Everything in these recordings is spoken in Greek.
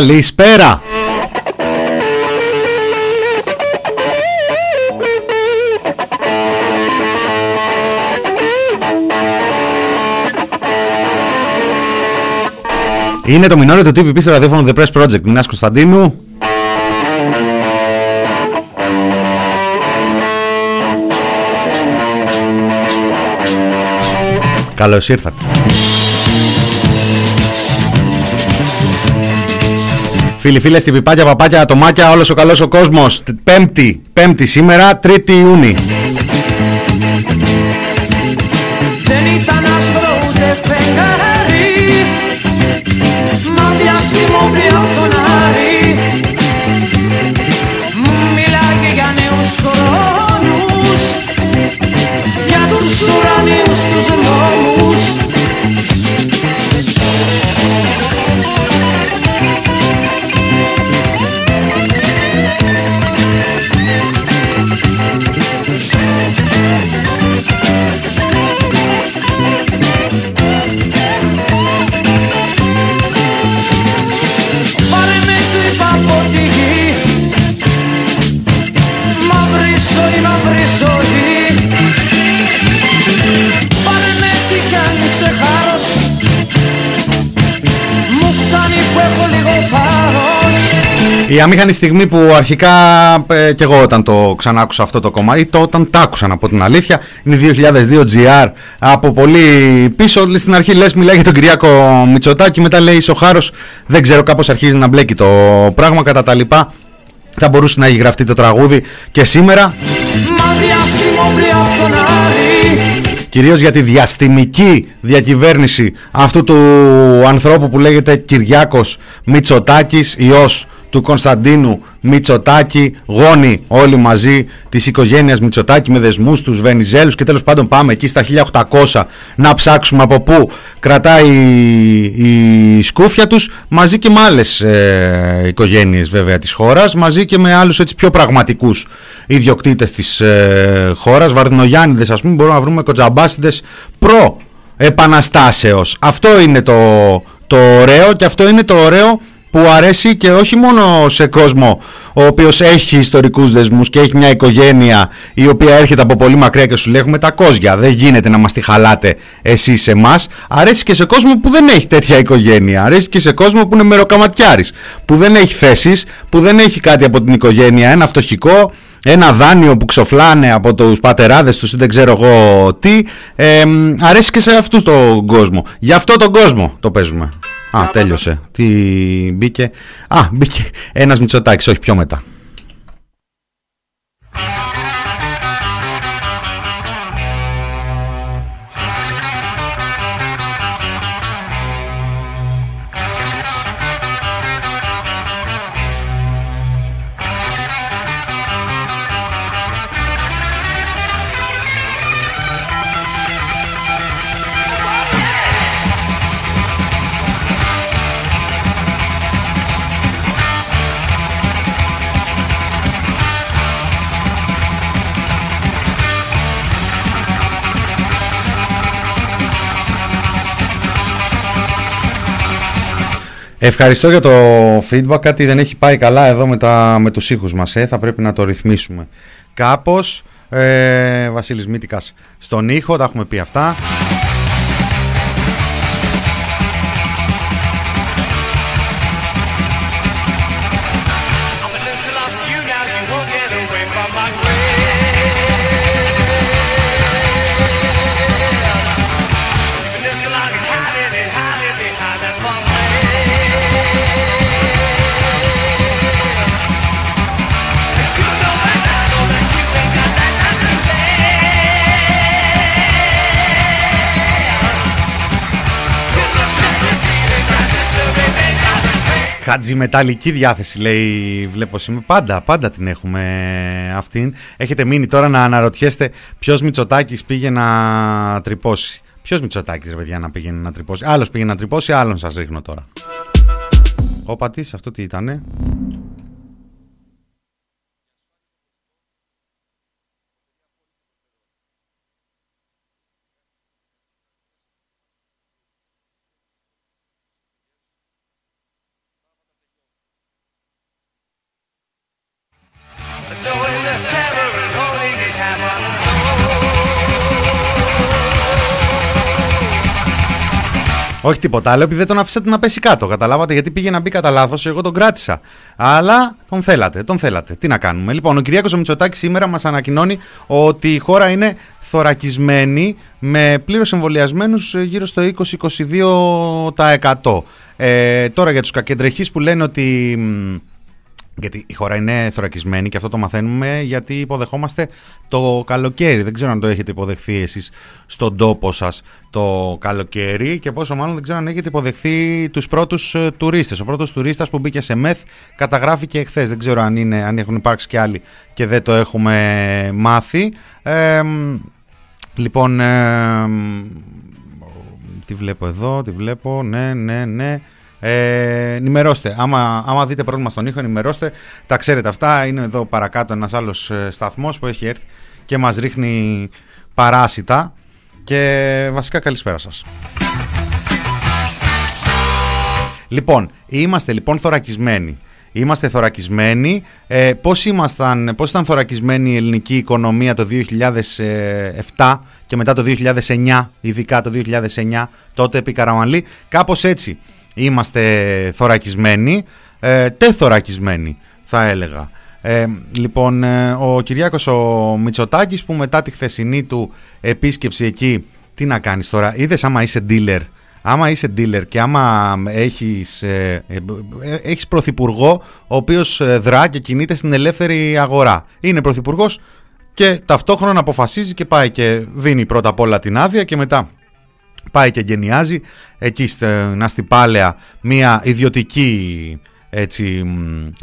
Καλησπέρα. Είναι το μηνόριο του TPP στο ραδιόφωνο The Press Project. Μινάς Κωνσταντίνου. Καλώς ήρθατε. Φίλοι, φίλες, πιπάκια, παπάκια, ατομάκια, όλος ο καλός ο κόσμος. Πέμπτη, πέμπτη σήμερα, τρίτη Ιούνιου. Η αμήχανη στιγμή που αρχικά ε, και εγώ όταν το ξανά άκουσα αυτό το κομμάτι, το όταν τα άκουσα από την αλήθεια, είναι 2002 GR από πολύ πίσω. Στην αρχή λες μιλάει για τον Κυριάκο Μητσοτάκη, μετά λέει Σοχάρος, δεν ξέρω κάπως αρχίζει να μπλέκει το πράγμα κατά τα λοιπά. Θα μπορούσε να έχει γραφτεί το τραγούδι και σήμερα. Κυρίως για τη διαστημική διακυβέρνηση αυτού του ανθρώπου που λέγεται Κυριάκος Μητσοτάκης, ιός του Κωνσταντίνου Μητσοτάκη, γόνοι όλοι μαζί της οικογένειας Μητσοτάκη με δεσμούς τους Βενιζέλους και τέλος πάντων πάμε εκεί στα 1800 να ψάξουμε από πού κρατάει η, σκούφια τους μαζί και με άλλες ε, οικογένειες βέβαια της χώρας, μαζί και με άλλους πιο πραγματικούς ιδιοκτήτες της ε, χώρας. Βαρδινογιάννηδες, ας πούμε, μπορούμε να βρούμε κοτζαμπάσιδε προ επαναστάσεως. Αυτό είναι το, το ωραίο και αυτό είναι το ωραίο που αρέσει και όχι μόνο σε κόσμο ο οποίος έχει ιστορικούς δεσμούς και έχει μια οικογένεια η οποία έρχεται από πολύ μακριά και σου λέγουμε τα κόζια δεν γίνεται να μας τη χαλάτε εσείς εμάς αρέσει και σε κόσμο που δεν έχει τέτοια οικογένεια. Αρέσει και σε κόσμο που είναι μεροκαματιάρης που δεν έχει θέσεις, που δεν έχει κάτι από την οικογένεια. Ένα φτωχικό ένα δάνειο που ξοφλάνε από τους πατεράδες τους ή δεν ξέρω εγώ τι. Ε, αρέσει και σε αυτού τον κόσμο. Γι' αυτό τον κόσμο το παίζουμε Α, τέλειωσε. Τι μπήκε. Α, μπήκε ένας Μητσοτάκης, όχι πιο μετά. Ευχαριστώ για το feedback. Κάτι δεν έχει πάει καλά εδώ με, τα, με τους ήχους μας. Ε. Θα πρέπει να το ρυθμίσουμε κάπως. Ε, Βασίλης Μήτικας στον ήχο, τα έχουμε πει αυτά. Μεταλλική διάθεση λέει βλέπω σήμερα. Πάντα, πάντα την έχουμε αυτήν. Έχετε μείνει τώρα να αναρωτιέστε ποιος Μητσοτάκης πήγε να τρυπώσει. Ποιος Μητσοτάκης, ρε παιδιά, να πήγαινε να τρυπώσει. Άλλος πήγε να τρυπώσει, άλλον σας ρίχνω τώρα. Ο πατής, αυτό τι ήτανε; Όχι τίποτα άλλο, επειδή δεν τον αφήσατε να πέσει κάτω. Καταλάβατε γιατί πήγε να μπει κατά λάθος. Εγώ τον κράτησα. Αλλά τον θέλατε, τον θέλατε. Τι να κάνουμε. Λοιπόν, ο Κυριάκος Μητσοτάκης σήμερα μας ανακοινώνει ότι η χώρα είναι θωρακισμένη με πλήρως εμβολιασμένους γύρω στο 20-22%. Ε, τώρα για τους κακεντρεχείς που λένε ότι γιατί η χώρα είναι θωρακισμένη και αυτό το μαθαίνουμε γιατί υποδεχόμαστε το καλοκαίρι. Δεν ξέρω αν το έχετε υποδεχθεί εσείς στον τόπο σας το καλοκαίρι και πόσο μάλλον δεν ξέρω αν έχετε υποδεχθεί τους πρώτους ε, τουρίστες. Ο πρώτος τουρίστας που μπήκε σε ΜΕΘ καταγράφηκε εχθές. Δεν ξέρω αν, είναι, αν έχουν υπάρξει και άλλοι και δεν το έχουμε μάθει. λοιπόν, ε, τι βλέπω εδώ, τι βλέπω, ναι, ναι, ναι. Ε, ενημερώστε. Άμα, άμα δείτε πρόβλημα στον ήχο, ενημερώστε. Τα ξέρετε αυτά. Είναι εδώ παρακάτω ένας άλλος ε, σταθμός που έχει έρθει και μας ρίχνει παράσιτα. Και βασικά καλησπέρα σας. Λοιπόν, είμαστε λοιπόν θωρακισμένοι. Είμαστε θωρακισμένοι. Ε, πώς, ήμασταν, πώς ήταν θωρακισμένη η ελληνική οικονομία το 2007 και μετά το 2009, ειδικά το 2009, τότε επί Καραμαλή; Κάπως έτσι είμαστε θωρακισμένοι, ε, τεθωρακισμένοι θα έλεγα. Ε, λοιπόν, ε, ο Κυριάκος ο Μητσοτάκης που μετά τη χθεσινή του επίσκεψη εκεί, τι να κάνεις τώρα, είδες άμα είσαι dealer, άμα είσαι dealer και άμα έχεις, ε, ε έχεις πρωθυπουργό ο οποίος δρά και κινείται στην ελεύθερη αγορά. Είναι πρωθυπουργός και ταυτόχρονα αποφασίζει και πάει και δίνει πρώτα απ' όλα την άδεια και μετά πάει και γενιάζει εκεί στην Αστυπάλαια μια ιδιωτική έτσι,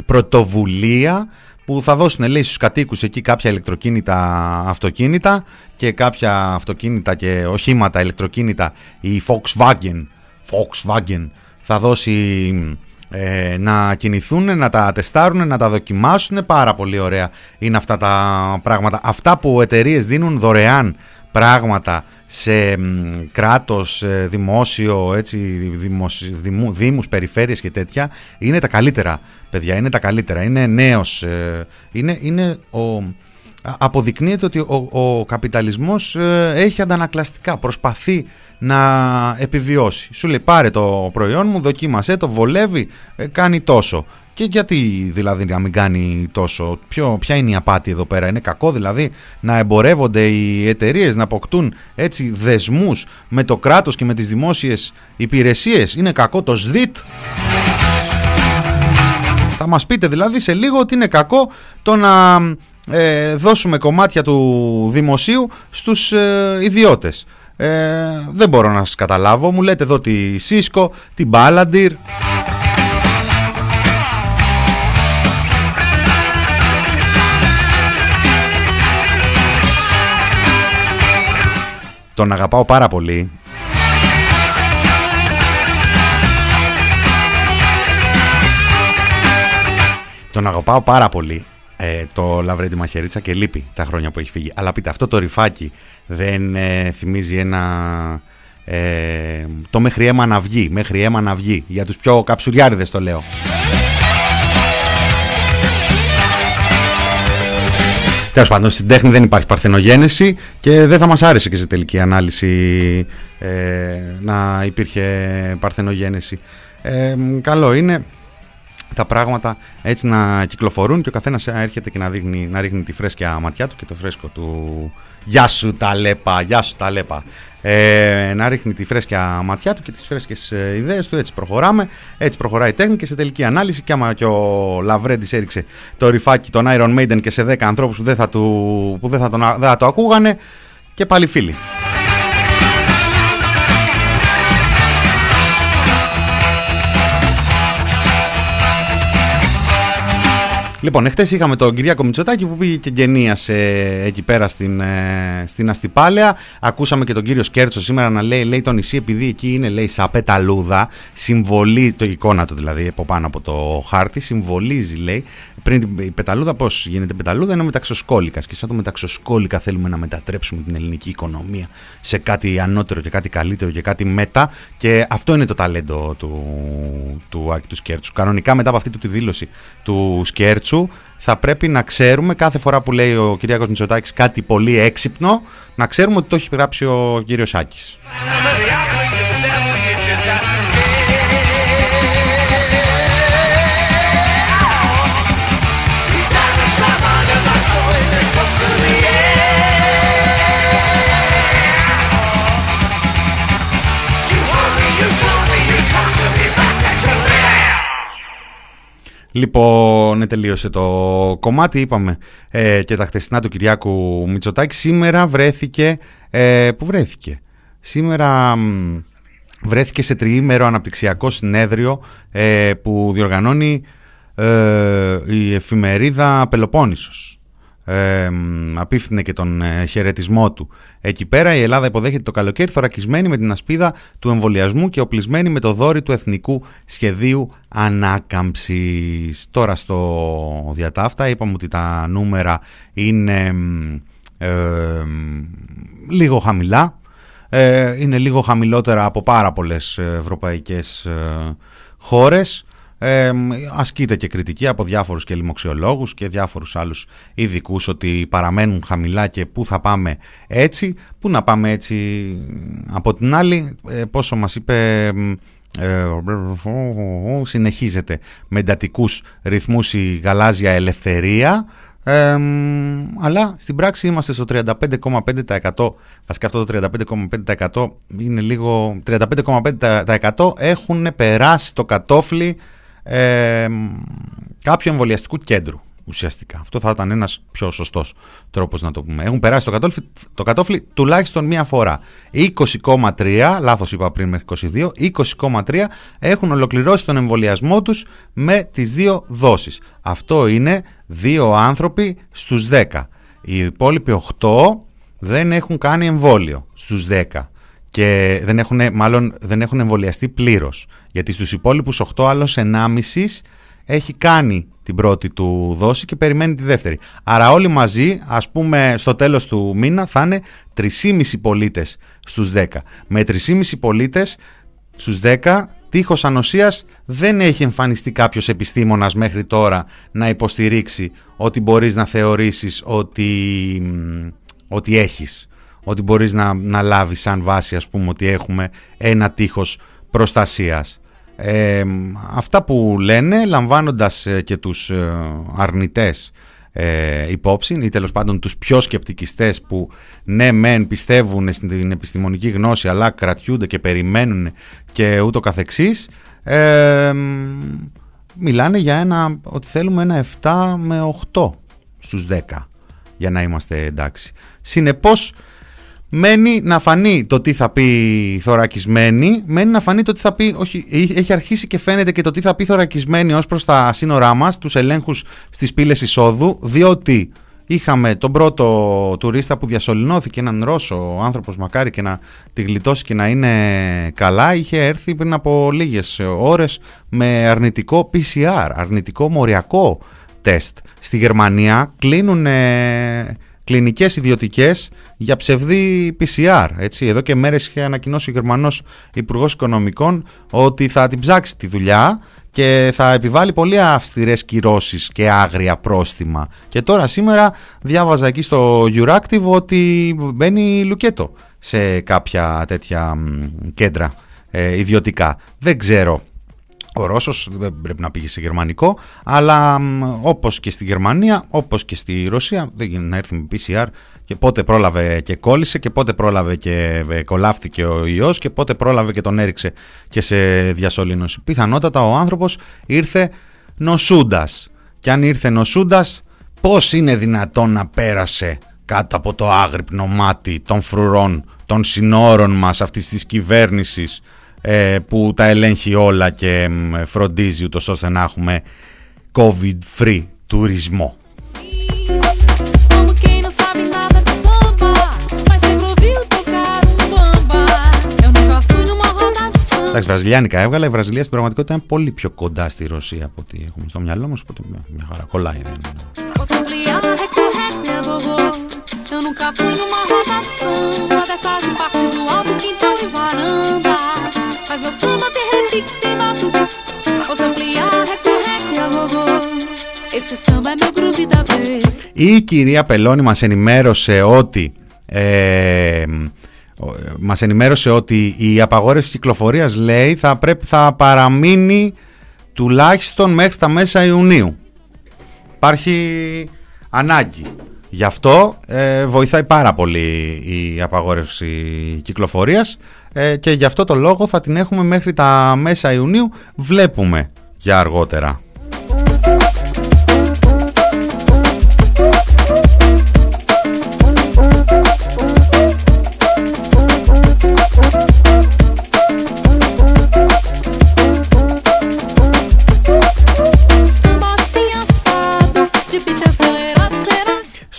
πρωτοβουλία που θα δώσουν λέει στους κατοίκους εκεί κάποια ηλεκτροκίνητα αυτοκίνητα και κάποια αυτοκίνητα και οχήματα ηλεκτροκίνητα. Η Volkswagen, Volkswagen θα δώσει ε, να κινηθούν, να τα τεστάρουν, να τα δοκιμάσουν. Πάρα πολύ ωραία είναι αυτά τα πράγματα. Αυτά που εταιρείες δίνουν δωρεάν πράγματα σε κράτος, δημόσιο, έτσι, δημόσιο, δημού, δήμους, περιφέρειες και τέτοια είναι τα καλύτερα παιδιά, είναι τα καλύτερα, είναι νέος, ε, είναι, είναι ο, αποδεικνύεται ότι ο, ο καπιταλισμός ε, έχει αντανακλαστικά, προσπαθεί να επιβιώσει. Σου λέει πάρε το προϊόν μου, δοκίμασέ το, βολεύει, ε, κάνει τόσο. Και γιατί δηλαδή να μην κάνει τόσο, ποιο, ποια είναι η απάτη εδώ πέρα, είναι κακό δηλαδή να εμπορεύονται οι εταιρείες, να αποκτούν έτσι δεσμούς με το κράτος και με τις δημόσιες υπηρεσίες, είναι κακό το ΣΔΙΤ. Θα μας πείτε δηλαδή σε λίγο ότι είναι κακό το να ε, δώσουμε κομμάτια του δημοσίου στους ε, ιδιώτες. Ε, δεν μπορώ να σας καταλάβω, μου λέτε εδώ τη Σίσκο, την Μπάλαντιρ... Τον αγαπάω πάρα πολύ. Τον αγαπάω πάρα πολύ ε, το Λαβρέντι Μαχαιρίτσα και λείπει τα χρόνια που έχει φύγει. Αλλά πείτε, αυτό το ρηφάκι δεν ε, θυμίζει ένα... Ε, το μέχρι αίμα να βγει, μέχρι αίμα να βγει. Για τους πιο καψουριάριδες το λέω. Τέλος πάντων, στην τέχνη δεν υπάρχει παρθενογένεση και δεν θα μας άρεσε και σε τελική ανάλυση ε, να υπήρχε παρθενογένεση. Ε, καλό είναι τα πράγματα έτσι να κυκλοφορούν και ο καθένας έρχεται και να, δείχνει, να ρίχνει τη φρέσκια ματιά του και το φρέσκο του «Γεια σου Ταλέπα, γεια σου Ταλέπα» ε, να ρίχνει τη φρέσκια ματιά του και τις φρέσκες ε, ιδέες του. Έτσι προχωράμε, έτσι προχωράει η τέχνη και σε τελική ανάλυση. Και άμα και ο Λαβρέντης έριξε το ρηφάκι των Iron Maiden και σε 10 ανθρώπους που δεν θα, του, που δεν θα, τον, δεν θα το ακούγανε. Και πάλι φίλοι. Λοιπόν, εχθές είχαμε τον Κυριάκο Μητσοτάκη που πήγε και γενίασε εκεί πέρα στην, ε, στην Αστυπάλαια. Ακούσαμε και τον κύριο Σκέρτσο σήμερα να λέει, λέει το νησί επειδή εκεί είναι λέει σαν πεταλούδα, συμβολεί, το εικόνα του δηλαδή από πάνω από το χάρτη, συμβολίζει λέει, πριν η πεταλούδα πώς γίνεται πεταλούδα είναι μεταξοσκόλικα και σαν το μεταξοσκόλικα θέλουμε να μετατρέψουμε την ελληνική οικονομία σε κάτι ανώτερο και κάτι καλύτερο και κάτι μετα και αυτό είναι το ταλέντο του, του Άκη του Σκέρτσου. Κανονικά μετά από αυτή τη δήλωση του Σκέρτσου θα πρέπει να ξέρουμε κάθε φορά που λέει ο Κυριάκος Μητσοτάκης κάτι πολύ έξυπνο να ξέρουμε ότι το έχει γράψει ο κύριος Άκης. Λοιπόν, τελείωσε το κομμάτι, είπαμε ε, και τα χτεσινά του Κυριάκου Μητσοτάκη. Σήμερα βρέθηκε, ε, που βρέθηκε, σήμερα βρέθηκε σε τριήμερο αναπτυξιακό συνέδριο ε, που διοργανώνει ε, η εφημερίδα Πελοπόννησος ε, απίφθινε και τον ε, χαιρετισμό του. Εκεί πέρα η Ελλάδα υποδέχεται το καλοκαίρι θωρακισμένη με την ασπίδα του εμβολιασμού και οπλισμένη με το δόρυ του Εθνικού Σχεδίου Ανάκαμψης. Τώρα στο διατάφτα είπαμε ότι τα νούμερα είναι λίγο χαμηλά. Ε, είναι λίγο χαμηλότερα από πάρα πολλές ευρωπαϊκές ε, χώρες. Ε, ασκείται και κριτική από διάφορους και λοιμοξιολόγους και διάφορους άλλους ειδικούς ότι παραμένουν χαμηλά και πού θα πάμε έτσι, πού να πάμε έτσι από την άλλη, ε, πόσο μας είπε... Ε, συνεχίζεται με εντατικούς ρυθμούς η γαλάζια ελευθερία. Αλλά στην πράξη είμαστε στο 35,5% βασικά αυτό το 35,5% είναι λίγο 35,5% έχουν περάσει το κατόφλι ε, κάποιου εμβολιαστικού κέντρου ουσιαστικά. Αυτό θα ήταν ένας πιο σωστός τρόπος να το πούμε. Έχουν περάσει το κατόφλι, το κατόφλι τουλάχιστον μία φορά. 20,3, λάθος είπα πριν μέχρι 22, 20,3 έχουν ολοκληρώσει τον εμβολιασμό τους με τις δύο δόσεις. Αυτό είναι δύο άνθρωποι στους 10. Οι υπόλοιποι 8 δεν έχουν κάνει εμβόλιο στους 10 και δεν έχουν, μάλλον δεν έχουν εμβολιαστεί πλήρως. Γιατί στους υπόλοιπους 8 άλλος 1,5 έχει κάνει την πρώτη του δόση και περιμένει τη δεύτερη. Άρα όλοι μαζί, ας πούμε στο τέλος του μήνα, θα είναι 3,5 πολίτες στους 10. Με 3,5 πολίτες στους 10, τείχος ανοσίας δεν έχει εμφανιστεί κάποιος επιστήμονας μέχρι τώρα να υποστηρίξει ότι μπορείς να θεωρήσεις ότι, ότι έχεις. Ότι μπορείς να, να λάβεις σαν βάση ας πούμε ότι έχουμε ένα τείχος προστασίας. Ε, αυτά που λένε λαμβάνοντας ε, και τους ε, αρνητές ε, υπόψη ή τέλος πάντων τους πιο σκεπτικιστές που ναι μεν πιστεύουν στην επιστημονική γνώση αλλά κρατιούνται και περιμένουν και ούτω καθεξής ε, μιλάνε για ένα ότι θέλουμε ένα 7 με 8 στους 10 για να είμαστε εντάξει. Συνεπώς Μένει να φανεί το τι θα πει θωρακισμένη, μένει να φανεί το τι θα πει, όχι, έχει αρχίσει και φαίνεται και το τι θα πει θωρακισμένη ως προς τα σύνορά μας, τους ελέγχους στις πύλες εισόδου, διότι είχαμε τον πρώτο τουρίστα που διασωληνώθηκε, έναν Ρώσο άνθρωπος μακάρι και να τη γλιτώσει και να είναι καλά, είχε έρθει πριν από λίγες ώρες με αρνητικό PCR, αρνητικό μοριακό τεστ. Στη Γερμανία κλείνουν κλινικές ιδιωτικές για ψευδή PCR. Έτσι. Εδώ και μέρες είχε ανακοινώσει ο Γερμανός Υπουργός Οικονομικών ότι θα την ψάξει τη δουλειά και θα επιβάλλει πολύ αυστηρές κυρώσεις και άγρια πρόστιμα. Και τώρα σήμερα διάβαζα εκεί στο Euractiv ότι μπαίνει λουκέτο σε κάποια τέτοια κέντρα ε, ιδιωτικά. Δεν ξέρω ο Ρώσος δεν πρέπει να πήγε σε γερμανικό, αλλά όπως και στη Γερμανία, όπως και στη Ρωσία, δεν γίνεται να έρθει με PCR και πότε πρόλαβε και κόλλησε και πότε πρόλαβε και ε, κολάφθηκε ο ιός και πότε πρόλαβε και τον έριξε και σε διασωλήνωση. Πιθανότατα ο άνθρωπος ήρθε νοσούντας. Και αν ήρθε νοσούντας, πώς είναι δυνατόν να πέρασε κάτω από το άγρυπνο μάτι των φρουρών, των συνόρων μας, αυτής της κυβέρνησης, ε, που τα ελέγχει όλα και φροντίζει ούτως ώστε να έχουμε COVID-free τουρισμό. Εντάξει, βραζιλιάνικα έβγαλα. Η Βραζιλία στην πραγματικότητα είναι πολύ πιο κοντά στη Ρωσία από ό,τι έχουμε στο μυαλό μας. Οπότε μια χαρά κολλάει. Δεν η κυρία Πελώνη μας ενημέρωσε ότι ε, μας ενημέρωσε ότι η απαγόρευση κυκλοφορίας λέει θα, πρέπει, θα παραμείνει τουλάχιστον μέχρι τα μέσα Ιουνίου. Υπάρχει ανάγκη. Γι' αυτό ε, βοηθάει πάρα πολύ η απαγόρευση κυκλοφορίας ε, και γι' αυτό το λόγο θα την έχουμε μέχρι τα μέσα Ιουνίου. Βλέπουμε για αργότερα.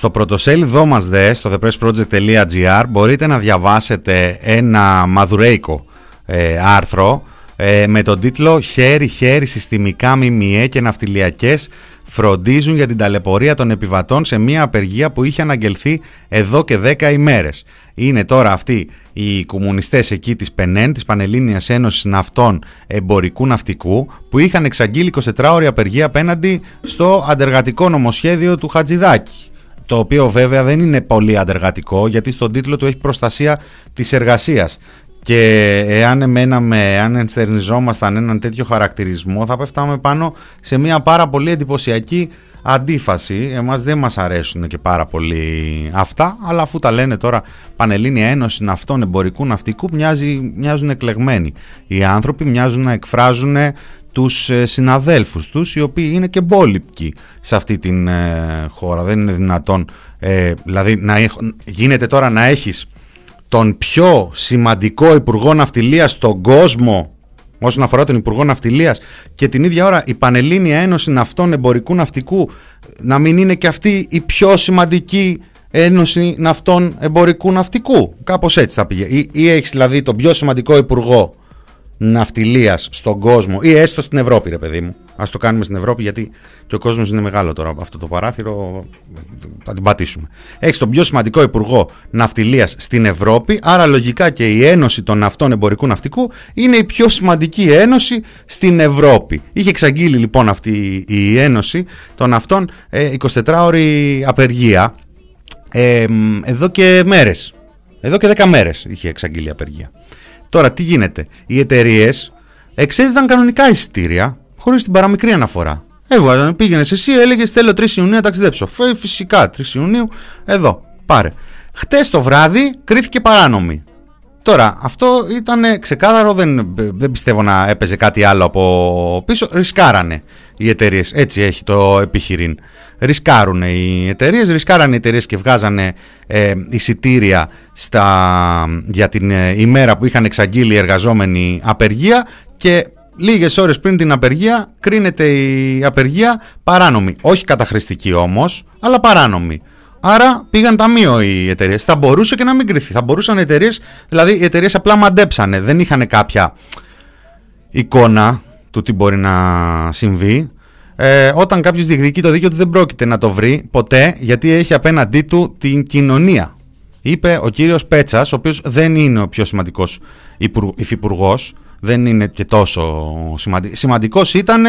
Πρωτοσέλιδό μας δε, στο thepressproject.gr μπορείτε να διαβάσετε ένα μαδουρέικο ε, άρθρο ε, με τον τίτλο «Χέρι-χέρι συστημικά μιμιέ και ναυτιλιακές φροντίζουν για την ταλαιπωρία των επιβατών σε μια απεργία που είχε αναγγελθεί εδώ και 10 ημέρες». Είναι τώρα αυτοί οι κομμουνιστές εκεί της ΠΕΝΕΝ, της Πανελλήνιας Ένωσης Ναυτών Εμπορικού Ναυτικού, που είχαν εξαγγείλει 24 ώρια απεργία απέναντι στο αντεργατικό νομοσχέδιο του Χατζηδάκη το οποίο βέβαια δεν είναι πολύ αντεργατικό γιατί στον τίτλο του έχει προστασία της εργασίας και εάν εμέναμε, αν ενστερνιζόμασταν έναν τέτοιο χαρακτηρισμό θα πέφταμε πάνω σε μια πάρα πολύ εντυπωσιακή αντίφαση. Εμάς δεν μας αρέσουν και πάρα πολύ αυτά, αλλά αφού τα λένε τώρα Πανελλήνια Ένωση Ναυτών Εμπορικού Ναυτικού μοιάζει, μοιάζουν εκλεγμένοι. Οι άνθρωποι μοιάζουν να εκφράζουν τους ε, συναδέλφους τους οι οποίοι είναι και μπόλιπκοι σε αυτή την ε, χώρα. Δεν είναι δυνατόν, ε, δηλαδή να γίνεται τώρα να έχεις τον πιο σημαντικό Υπουργό Ναυτιλίας στον κόσμο όσον αφορά τον Υπουργό Ναυτιλίας και την ίδια ώρα η Πανελλήνια Ένωση Ναυτών Εμπορικού Ναυτικού να μην είναι και αυτή η πιο σημαντική Ένωση Ναυτών Εμπορικού Ναυτικού. Κάπως έτσι θα πήγε. Ή, ή έχεις δηλαδή τον πιο σημαντικό Υπουργό ναυτιλίας στον κόσμο ή έστω στην Ευρώπη, ρε παιδί μου. Α το κάνουμε στην Ευρώπη, γιατί και ο κόσμος είναι μεγάλο τώρα. Αυτό το παράθυρο θα την πατήσουμε. Έχει τον πιο σημαντικό υπουργό ναυτιλίας στην Ευρώπη, άρα λογικά και η Ένωση των Ναυτών Εμπορικού Ναυτικού είναι η πιο σημαντική ένωση στην Ευρώπη. Είχε εξαγγείλει λοιπόν αυτή η Ένωση των Ναυτών 24 ε, ώρη απεργία ε, εδώ και μέρες. Εδώ και 10 μέρες είχε εξαγγείλει απεργία. Τώρα τι γίνεται; Οι εταιρείες εξέδιδαν κανονικά εισιτήρια χωρίς την παραμικρή αναφορά. Έβγαζαν, πήγαινες εσύ, έλεγες Θέλω 3 Ιουνίου να ταξιδέψω. Φυσικά 3 Ιουνίου, εδώ, πάρε. Χτες το βράδυ κρίθηκε παράνομη. Τώρα, αυτό ήταν ξεκάθαρο, δεν, δεν πιστεύω να έπαιζε κάτι άλλο από πίσω. Ρισκάρανε οι εταιρείες. Έτσι έχει το επιχειρήν. Ρισκάρουν οι εταιρείες, ρισκάρανε οι εταιρείες και βγάζανε ε, εισιτήρια στα, για την ε, ημέρα που είχαν εξαγγείλει οι εργαζόμενοι απεργία και λίγες ώρες πριν την απεργία κρίνεται η απεργία παράνομη. Όχι καταχρηστική όμως, αλλά παράνομη. Άρα πήγαν ταμείο οι εταιρείες. Θα μπορούσε και να μην κρυθεί. Θα μπορούσαν οι εταιρείες, δηλαδή οι εταιρείες απλά μαντέψανε. Δεν είχαν κάποια εικόνα του τι μπορεί να συμβεί. Ε, όταν κάποιος διεκδικεί το δίκαιο του δεν πρόκειται να το βρει ποτέ γιατί έχει απέναντί του την κοινωνία. Είπε ο κύριος Πέτσας, ο οποίος δεν είναι ο πιο σημαντικός υφυπουργός, δεν είναι και τόσο σημαντικό. Σημαντικός ήταν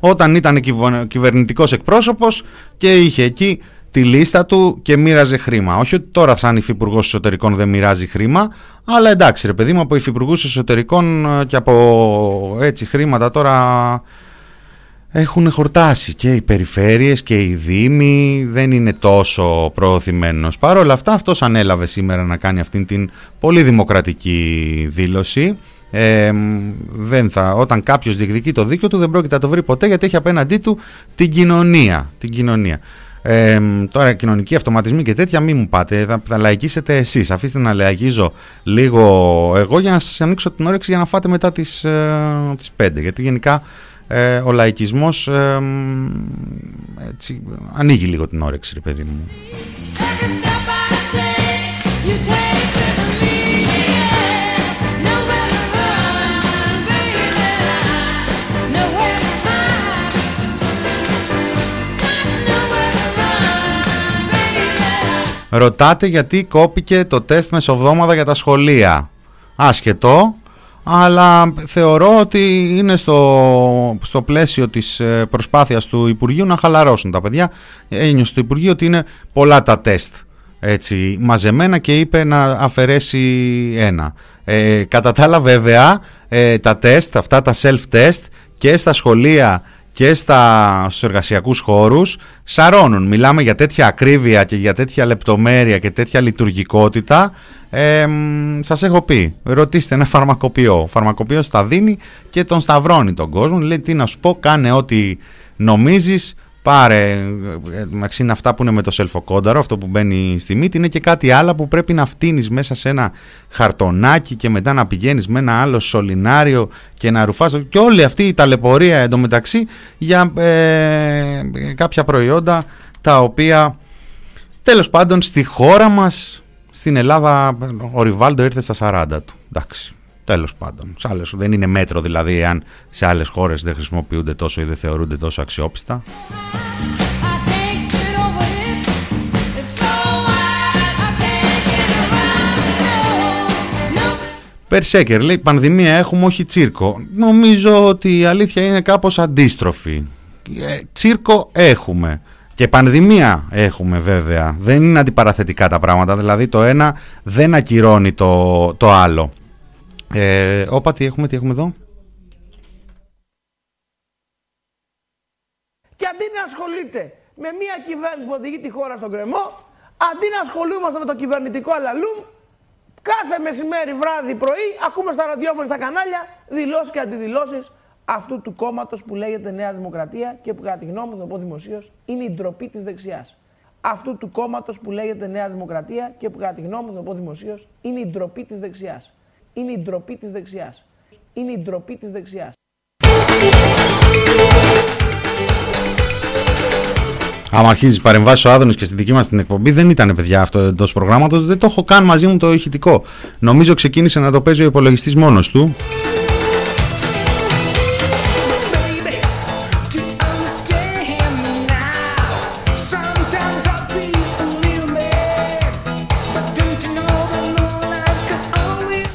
όταν ήταν κυβερνητικός εκπρόσωπος και είχε εκεί τη λίστα του και μοίραζε χρήμα. Όχι ότι τώρα σαν υφυπουργός εσωτερικών δεν μοιράζει χρήμα, αλλά εντάξει ρε παιδί μου από υφυπουργούς εσωτερικών και από έτσι χρήματα τώρα έχουν χορτάσει και οι περιφέρειες και οι δήμοι δεν είναι τόσο προωθημένος. Παρ' όλα αυτά αυτός ανέλαβε σήμερα να κάνει αυτήν την πολύ δημοκρατική δήλωση. Ε, δεν θα, όταν κάποιος διεκδικεί το δίκιο του δεν πρόκειται να το βρει ποτέ γιατί έχει απέναντί του την κοινωνία. Την κοινωνία. Ε, τώρα κοινωνικοί αυτοματισμοί και τέτοια μην μου πάτε, θα, θα λαϊκίσετε εσείς. Αφήστε να λαϊκίζω λίγο εγώ για να σας ανοίξω την όρεξη για να φάτε μετά τις, ε, τις 5. Γιατί γενικά ε, ο λαϊκισμός ε, έτσι, ανοίγει λίγο την όρεξη, ρε παιδί μου. Ρωτάτε γιατί κόπηκε το τεστ μεσοβδόμαδα για τα σχολεία. Άσχετο, αλλά θεωρώ ότι είναι στο, στο πλαίσιο της ε, προσπάθειας του Υπουργείου να χαλαρώσουν τα παιδιά. Ένιωσε το Υπουργείο ότι είναι πολλά τα τεστ έτσι, μαζεμένα και είπε να αφαιρέσει ένα. Ε, κατά τα άλλα βέβαια ε, τα τεστ, αυτά τα self-test και στα σχολεία και στα, στους εργασιακούς χώρους σαρώνουν. Μιλάμε για τέτοια ακρίβεια και για τέτοια λεπτομέρεια και τέτοια λειτουργικότητα ε, σας έχω πει, ρωτήστε ένα φαρμακοποιό. Ο φαρμακοποιός τα δίνει και τον σταυρώνει τον κόσμο. Λέει τι να σου πω, κάνε ό,τι νομίζεις, πάρε, μεταξύ είναι αυτά που είναι με το σελφοκόνταρο, αυτό που μπαίνει στη μύτη, είναι και κάτι άλλο που πρέπει να φτύνεις μέσα σε ένα χαρτονάκι και μετά να πηγαίνεις με ένα άλλο σωληνάριο και να ρουφάς και όλη αυτή η ταλαιπωρία εντωμεταξύ για ε, κάποια προϊόντα τα οποία Τέλος πάντων στη χώρα μας, στην Ελλάδα, ο Ριβάλντο ήρθε στα 40 του. Εντάξει, τέλος πάντων. Σε άλλες, δεν είναι μέτρο δηλαδή αν σε άλλες χώρες δεν χρησιμοποιούνται τόσο ή δεν θεωρούνται τόσο αξιόπιστα. Περσέκερ λέει πανδημία έχουμε όχι τσίρκο. Νομίζω ότι η αλήθεια είναι κάπως αντίστροφη. Ε, τσίρκο έχουμε. Και πανδημία έχουμε βέβαια. Δεν είναι αντιπαραθετικά τα πράγματα. Δηλαδή το ένα δεν ακυρώνει το, το άλλο. Ε, όπα τι έχουμε, τι έχουμε εδώ; Και αντί να ασχολείται με μια κυβέρνηση που οδηγεί τη χώρα στον κρεμό, αντί να ασχολούμαστε με το κυβερνητικό αλαλούμ, κάθε μεσημέρι, βράδυ, πρωί, ακούμε στα ραδιόφωνα, στα κανάλια, δηλώσεις και αντιδηλώσεις αυτού του κόμματος που λέγεται Νέα Δημοκρατία και που κατά τη γνώμη μου, θα πω δημοσίως, είναι η ντροπή της δεξιάς. Αυτού του κόμματος που λέγεται Νέα Δημοκρατία και που κατά τη γνώμη μου, θα πω δημοσίως, είναι η ντροπή της δεξιάς. Είναι η ντροπή της δεξιάς. Είναι η ντροπή της δεξιάς. Άμα αρχίζεις παρεμβάσεις ο Άδωνης και στη δική μας την εκπομπή, δεν ήταν παιδιά αυτό εντός προγράμματος. Δεν το έχω καν μαζί μου το ηχητικό. Νομίζω ξεκίνησε να το παίζει ο υπολογιστής μόνος του.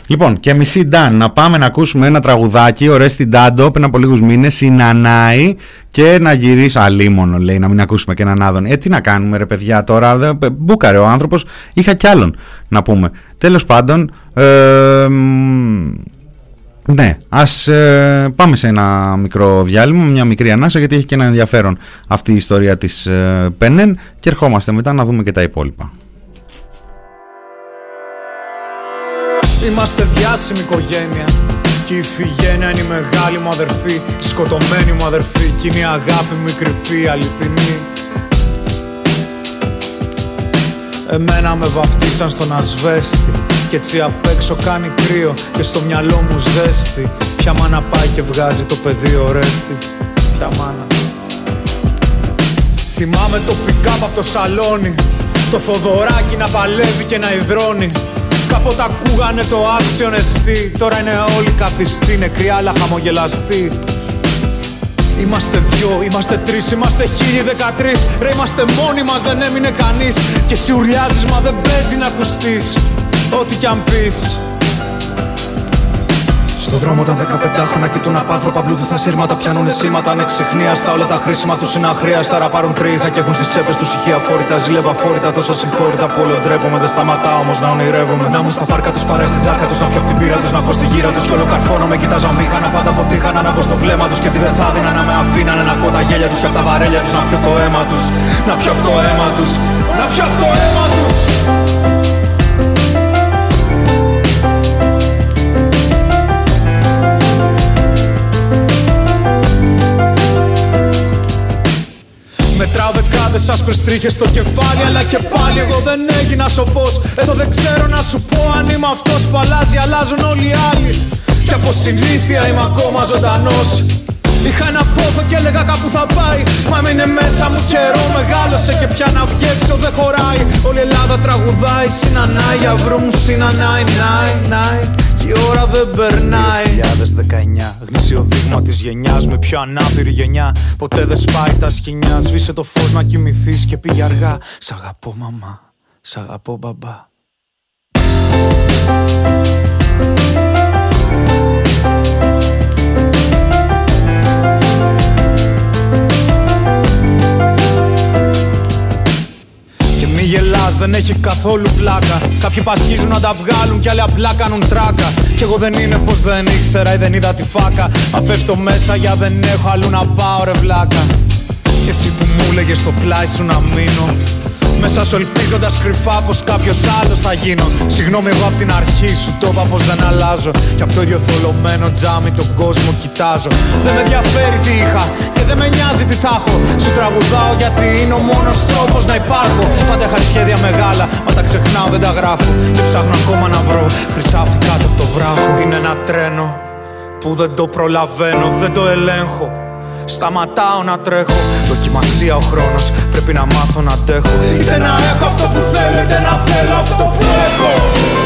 Λοιπόν, και μισή Ντάν, να πάμε να ακούσουμε ένα τραγουδάκι, ο Ρέστι Ντάντο, πριν από λίγους μήνες, η Νανάη και να γυρίσει. Αλίμονο, λέει, να μην ακούσουμε και έναν άδων. Ε, τι να κάνουμε, ρε παιδιά, τώρα. Μπούκαρε ο άνθρωπος, είχα κι άλλον να πούμε. Τέλος πάντων, ε, ναι, ας ε, πάμε σε ένα μικρό διάλειμμα, μια μικρή ανάσα γιατί έχει και ένα ενδιαφέρον αυτή η ιστορία της ε, Πενέν και ερχόμαστε μετά να δούμε και τα υπόλοιπα. Είμαστε διάσημη οικογένεια. Και η Φιγένεια είναι η μεγάλη μου αδερφή. Η σκοτωμένη μου αδερφή. Κι είναι η αγάπη μου η κρυφή αληθινή. Εμένα με βαφτίσαν στον ασβέστη. Κι έτσι απ' έξω κάνει κρύο Και στο μυαλό μου ζέστη. Ποια μάνα πάει και βγάζει το παιδί ορέστη. Ποια μάνα. Θυμάμαι το πικάπ από το σαλόνι. Το Θοδωράκι να παλεύει και να υδρώνει Κάποτε ακούγανε το άξιον εστί. Τώρα είναι όλοι καθιστοί, νεκροί αλλά χαμογελαστοί. Είμαστε δυο, είμαστε τρεις, είμαστε χίλιοι δεκατρεις Ρε είμαστε μόνοι μας, δεν έμεινε κανείς. Και εσύ ουρλιάζεις μα δεν παίζει να ακουστείς. Ό,τι κι αν πεις στο δρόμο τα 15 χρόνια κοιτούν απάνθρωπα μπλούτουθα σύρματα πιάνουν σήματα ανεξιχνίαστα. Όλα τα χρήσιμα τους είναι αχρίαστα. Ραπάρουν τρίχα και έχουν στις τσέπες τους ηχεία φόρητα. Ζηλεύα φόρητα τόσα συγχώρητα που όλο ντρέπομαι. Δεν σταματάω όμως να ονειρεύομαι. Να μου στα πάρκα τους παρέ στην τσάρκα τους να πιω από την πύρα τους. Να βγω στη γύρα τους κι όλο καρφώνω με κοιτάζα μήχανα. Πάντα αποτύχανα να μπω στο βλέμμα τους και τι δεν θα δίνα να με αφήνανε να κότα γέλια τους και από τα βαρέλια τους να πιω το αίμα τους. Να πιω το αίμα τους. Να πιω το αίμα τους. Μετράω δεκάδες άσπρες τρίχες στο κεφάλι Αλλά και πάλι εγώ δεν έγινα σοφός. Εδώ δεν ξέρω να σου πω αν είμαι αυτός που αλλάζει Αλλάζουν όλοι οι άλλοι. Και από συνήθεια είμαι ακόμα ζωντανός. Είχα ένα πόθο και έλεγα κάπου θα πάει. Μα μείνε μέσα μου καιρό μεγάλωσε Και πια να βγει έξω δεν χωράει. Όλη η Ελλάδα τραγουδάει Συνανάει αυρού μου συνανάει Νάι, νάι. Και η ώρα δεν περνάει. 2019 Γνήσιο δείγμα της γενιάς Με πιο ανάπηρη γενιά. Ποτέ δεν σπάει τα σκηνιά Σβήσε το φως να κοιμηθείς και πήγε αργά. Σ' αγαπώ μαμά. Σ' αγαπώ μπαμπά γελάς δεν έχει καθόλου πλάκα. Κάποιοι πασχίζουν να τα βγάλουν κι άλλοι απλά κάνουν τράκα. Κι εγώ δεν είναι πως δεν ήξερα ή δεν είδα τη φάκα. Μα πέφτω μέσα για δεν έχω αλλού να πάω ρε βλάκα. Και εσύ που μου έλεγες στο πλάι σου να μείνω μέσα σου ελπίζοντας κρυφά πως κάποιος άλλος θα γίνω. Συγγνώμη εγώ απ' την αρχή σου το είπα πως δεν αλλάζω. Κι απ' το ίδιο θολωμένο τζάμι τον κόσμο κοιτάζω. Δεν με ενδιαφέρει τι είχα και δεν με νοιάζει τι θα έχω. Σου τραγουδάω γιατί είναι ο μόνος τρόπος να υπάρχω. Πάντα είχα σχέδια μεγάλα μα τα ξεχνάω δεν τα γράφω. Και ψάχνω ακόμα να βρω. Χρυσάφι κάτω από το βράχο. Είναι ένα τρένο που δεν το προλαβαίνω, δεν το ελέγχω Σταματάω να τρέχω. Δοκιμασία ο χρόνος. Πρέπει να μάθω να αντέχω. Είτε να έχω αυτό που θέλω Είτε να θέλω αυτό που έχω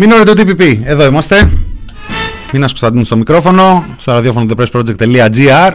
Μην ωραίο το TPP. Εδώ είμαστε. Μίνας Κωνσταντίνου στο μικρόφωνο. Στο ραδιόφωνο thepressproject.gr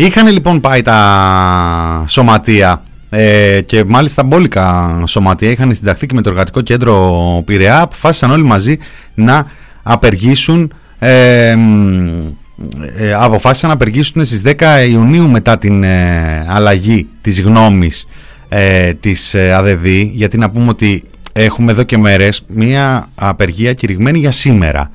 Είχαν λοιπόν πάει τα σωματεία ε, και μάλιστα μπόλικα σωματεία είχαν συνταχθεί και με το εργατικό κέντρο Πειραιά αποφάσισαν όλοι μαζί να απεργήσουν ε, ε, αποφάσισαν να απεργήσουν στις 10 Ιουνίου μετά την ε, αλλαγή της γνώμης ε, της ε, ΑΔΔ γιατί να πούμε ότι έχουμε εδώ και μέρες μία απεργία κηρυγμένη για σήμερα.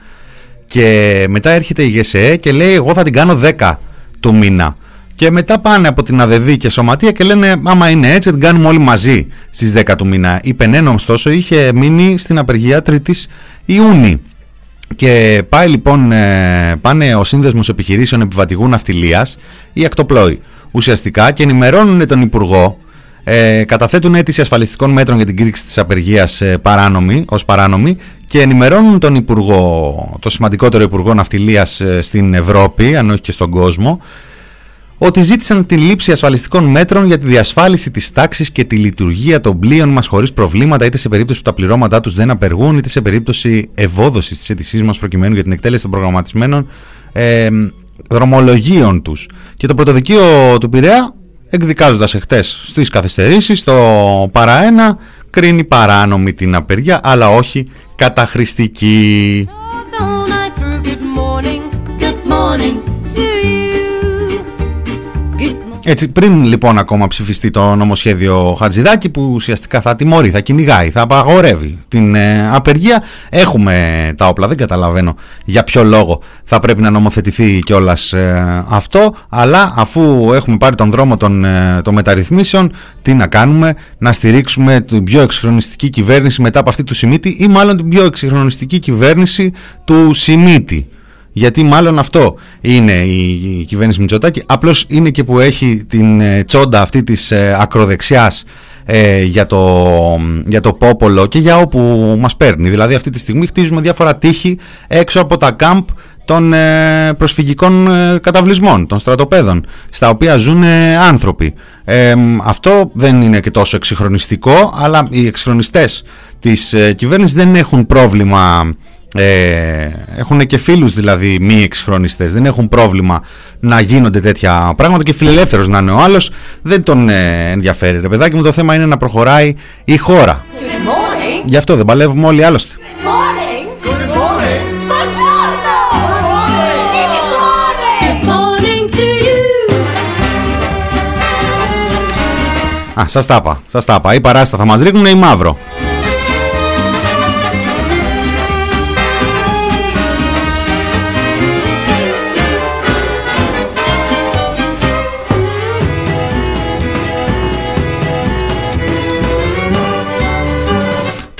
Και μετά έρχεται η ΓΕΣΕ και λέει εγώ θα την κάνω 10 του μήνα και μετά πάνε από την ΑΔΔ και Σωματεία και λένε άμα είναι έτσι την κάνουμε όλοι μαζί στις 10 του μήνα. Η Πενένο ωστόσο είχε μείνει στην απεργία 3η Ιούνιου. Και πάει λοιπόν, ε, πάνε ο Σύνδεσμος Επιχειρήσεων Επιβατηγού Ναυτιλίας, η Ακτοπλόη, ουσιαστικά και ενημερώνουν τον Υπουργό, ε, καταθέτουν αίτηση ασφαλιστικών μέτρων για την κήρυξη της απεργίας ε, παράνομη, ως παράνομη και ενημερώνουν τον Υπουργό, το σημαντικότερο Υπουργό Ναυτιλίας ε, στην Ευρώπη, αν όχι και στον κόσμο, ότι ζήτησαν τη λήψη ασφαλιστικών μέτρων για τη διασφάλιση της τάξης και τη λειτουργία των πλοίων μας χωρίς προβλήματα, είτε σε περίπτωση που τα πληρώματά τους δεν απεργούν, είτε σε περίπτωση ευόδοσης της αίτησής μας προκειμένου για την εκτέλεση των προγραμματισμένων ε, δρομολογίων τους. Και το πρωτοδικείο του Πειραιά, εκδικάζοντας εχθές στις καθυστερήσεις, το παρά κρίνει παράνομη την απεργία, αλλά όχι καταχρηστική. Έτσι, πριν λοιπόν ακόμα ψηφιστεί το νομοσχέδιο Χατζηδάκη που ουσιαστικά θα τιμωρεί, θα κυνηγάει, θα απαγορεύει την ε, απεργία, έχουμε τα όπλα. Δεν καταλαβαίνω για ποιο λόγο θα πρέπει να νομοθετηθεί κιόλας ε, αυτό, αλλά αφού έχουμε πάρει τον δρόμο των, ε, των μεταρρυθμίσεων, τι να κάνουμε, να στηρίξουμε την πιο εξυγχρονιστική κυβέρνηση μετά από αυτή του Σιμίτη ή μάλλον την πιο εξυγχρονιστική κυβέρνηση του Σιμίτη γιατί μάλλον αυτό είναι η κυβέρνηση Μητσοτάκη, απλώς είναι και που έχει την ε, τσόντα αυτή της ε, ακροδεξιάς ε, για, το, για το πόπολο και για όπου μας παίρνει. Δηλαδή αυτή τη στιγμή χτίζουμε διάφορα τείχη έξω από τα κάμπ των ε, προσφυγικών ε, καταβλισμών, των στρατοπέδων, στα οποία ζουν ε, άνθρωποι. αυτό δεν είναι και τόσο εξυγχρονιστικό, αλλά οι εξυγχρονιστές της κυβέρνησης δεν έχουν πρόβλημα ε, έχουν και φίλους δηλαδή μη εξυγχρονιστές δεν έχουν πρόβλημα να γίνονται τέτοια πράγματα και φιλελεύθερος να είναι ο άλλος. Δεν τον ενδιαφέρει ρε παιδάκι μου. Το θέμα είναι να προχωράει η χώρα. Γι' αυτό δεν παλεύουμε όλοι άλλωστε. Α, σας τα είπα, σας τα είπα. Ή παράστα θα μας ρίχνουν ή μαύρο.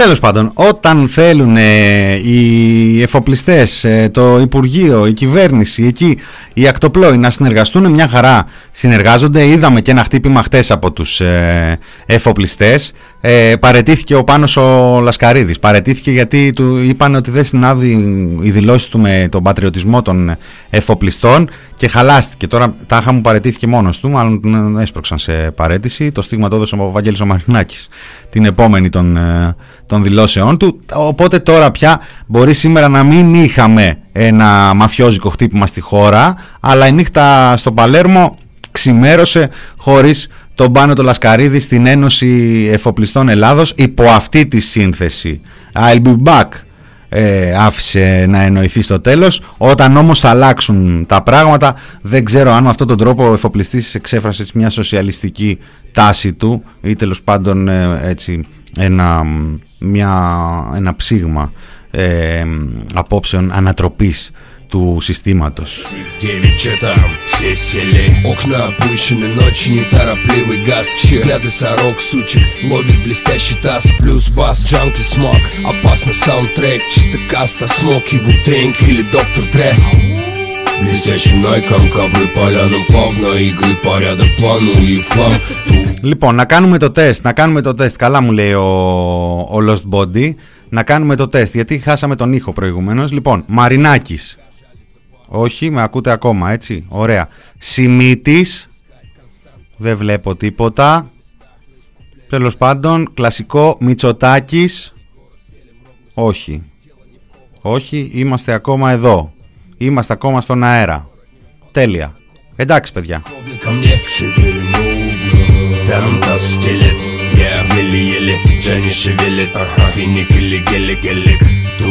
Τέλος πάντων, όταν θέλουν οι εφοπλιστές, ε, το Υπουργείο, η κυβέρνηση, εκεί οι ακτοπλώοι να συνεργαστούν μια χαρά συνεργάζονται. Είδαμε και ένα χτύπημα χτες από τους ε, εφοπλιστές. Ε, παρετήθηκε ο Πάνος ο Λασκαρίδης. Παρετήθηκε γιατί του είπαν ότι δεν συνάδει η δηλώση του με τον πατριωτισμό των εφοπλιστών και χαλάστηκε. Τώρα τάχα μου παρετήθηκε μόνος του, μάλλον τον έσπρωξαν σε παρέτηση. Το στίγμα το έδωσε ο Βαγγέλης ο Μαρινάκης την επόμενη των, ε, των δηλώσεών του. Οπότε τώρα πια μπορεί σήμερα να μην είχαμε ένα μαφιόζικο χτύπημα στη χώρα, αλλά η νύχτα στο Παλέρμο ξημέρωσε χωρίς τον Πάνο το Λασκαρίδη στην Ένωση Εφοπλιστών Ελλάδος υπό αυτή τη σύνθεση. I'll be back ε, άφησε να εννοηθεί στο τέλος. Όταν όμως θα αλλάξουν τα πράγματα δεν ξέρω αν με αυτόν τον τρόπο ο εφοπλιστής εξέφρασε μια σοσιαλιστική τάση του ή τέλος πάντων ε, έτσι ένα, μια, ένα ψήγμα ε, απόψεων ανατροπής του συστήματος. Λοιπόν, να κάνουμε το τεστ, να κάνουμε το τεστ. Καλά μου λέει ο, ο Lost Body. Να κάνουμε το τεστ, γιατί χάσαμε τον ήχο προηγουμένως. Λοιπόν, Μαρινάκης. Όχι, με ακούτε ακόμα, έτσι. Ωραία. Σιμίτης. Δεν βλέπω τίποτα. Τέλο πάντων, κλασικό Μητσοτάκης. Όχι. Όχι, είμαστε ακόμα εδώ. Είμαστε ακόμα στον αέρα. Τέλεια. Εντάξει, παιδιά. Еле-еле,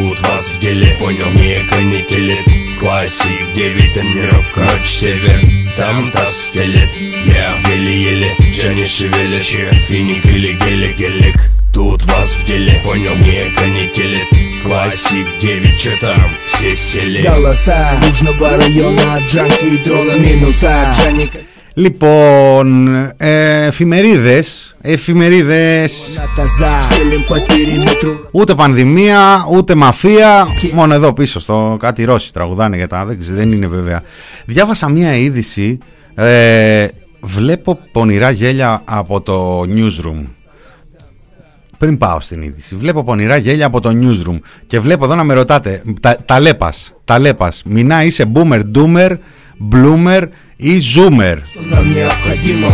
Тут вас в деле, понял, не канителит Классик, 9 тонировка Ночь север, там таз стелет Я еле-еле, Джани шевелит Финик или гелик-гелик Тут вас в деле, понял, не канителит Классик, 9, че там, все сели Голоса нужного района, джанки и дрона минуса. Джаника Λοιπόν, ε, εφημερίδες, εφημερίδες, ούτε πανδημία, ούτε μαφία, μόνο εδώ πίσω στο κάτι Ρώσοι τραγουδάνε για τα δεν είναι βέβαια. Διάβασα μία είδηση, ε, βλέπω πονηρά γέλια από το newsroom. Πριν πάω στην είδηση, βλέπω πονηρά γέλια από το newsroom και βλέπω εδώ να με ρωτάτε, τα, τα λέπας, τα λέπας, μηνά είσαι boomer, doomer, bloomer, и Зумер. Нам необходимо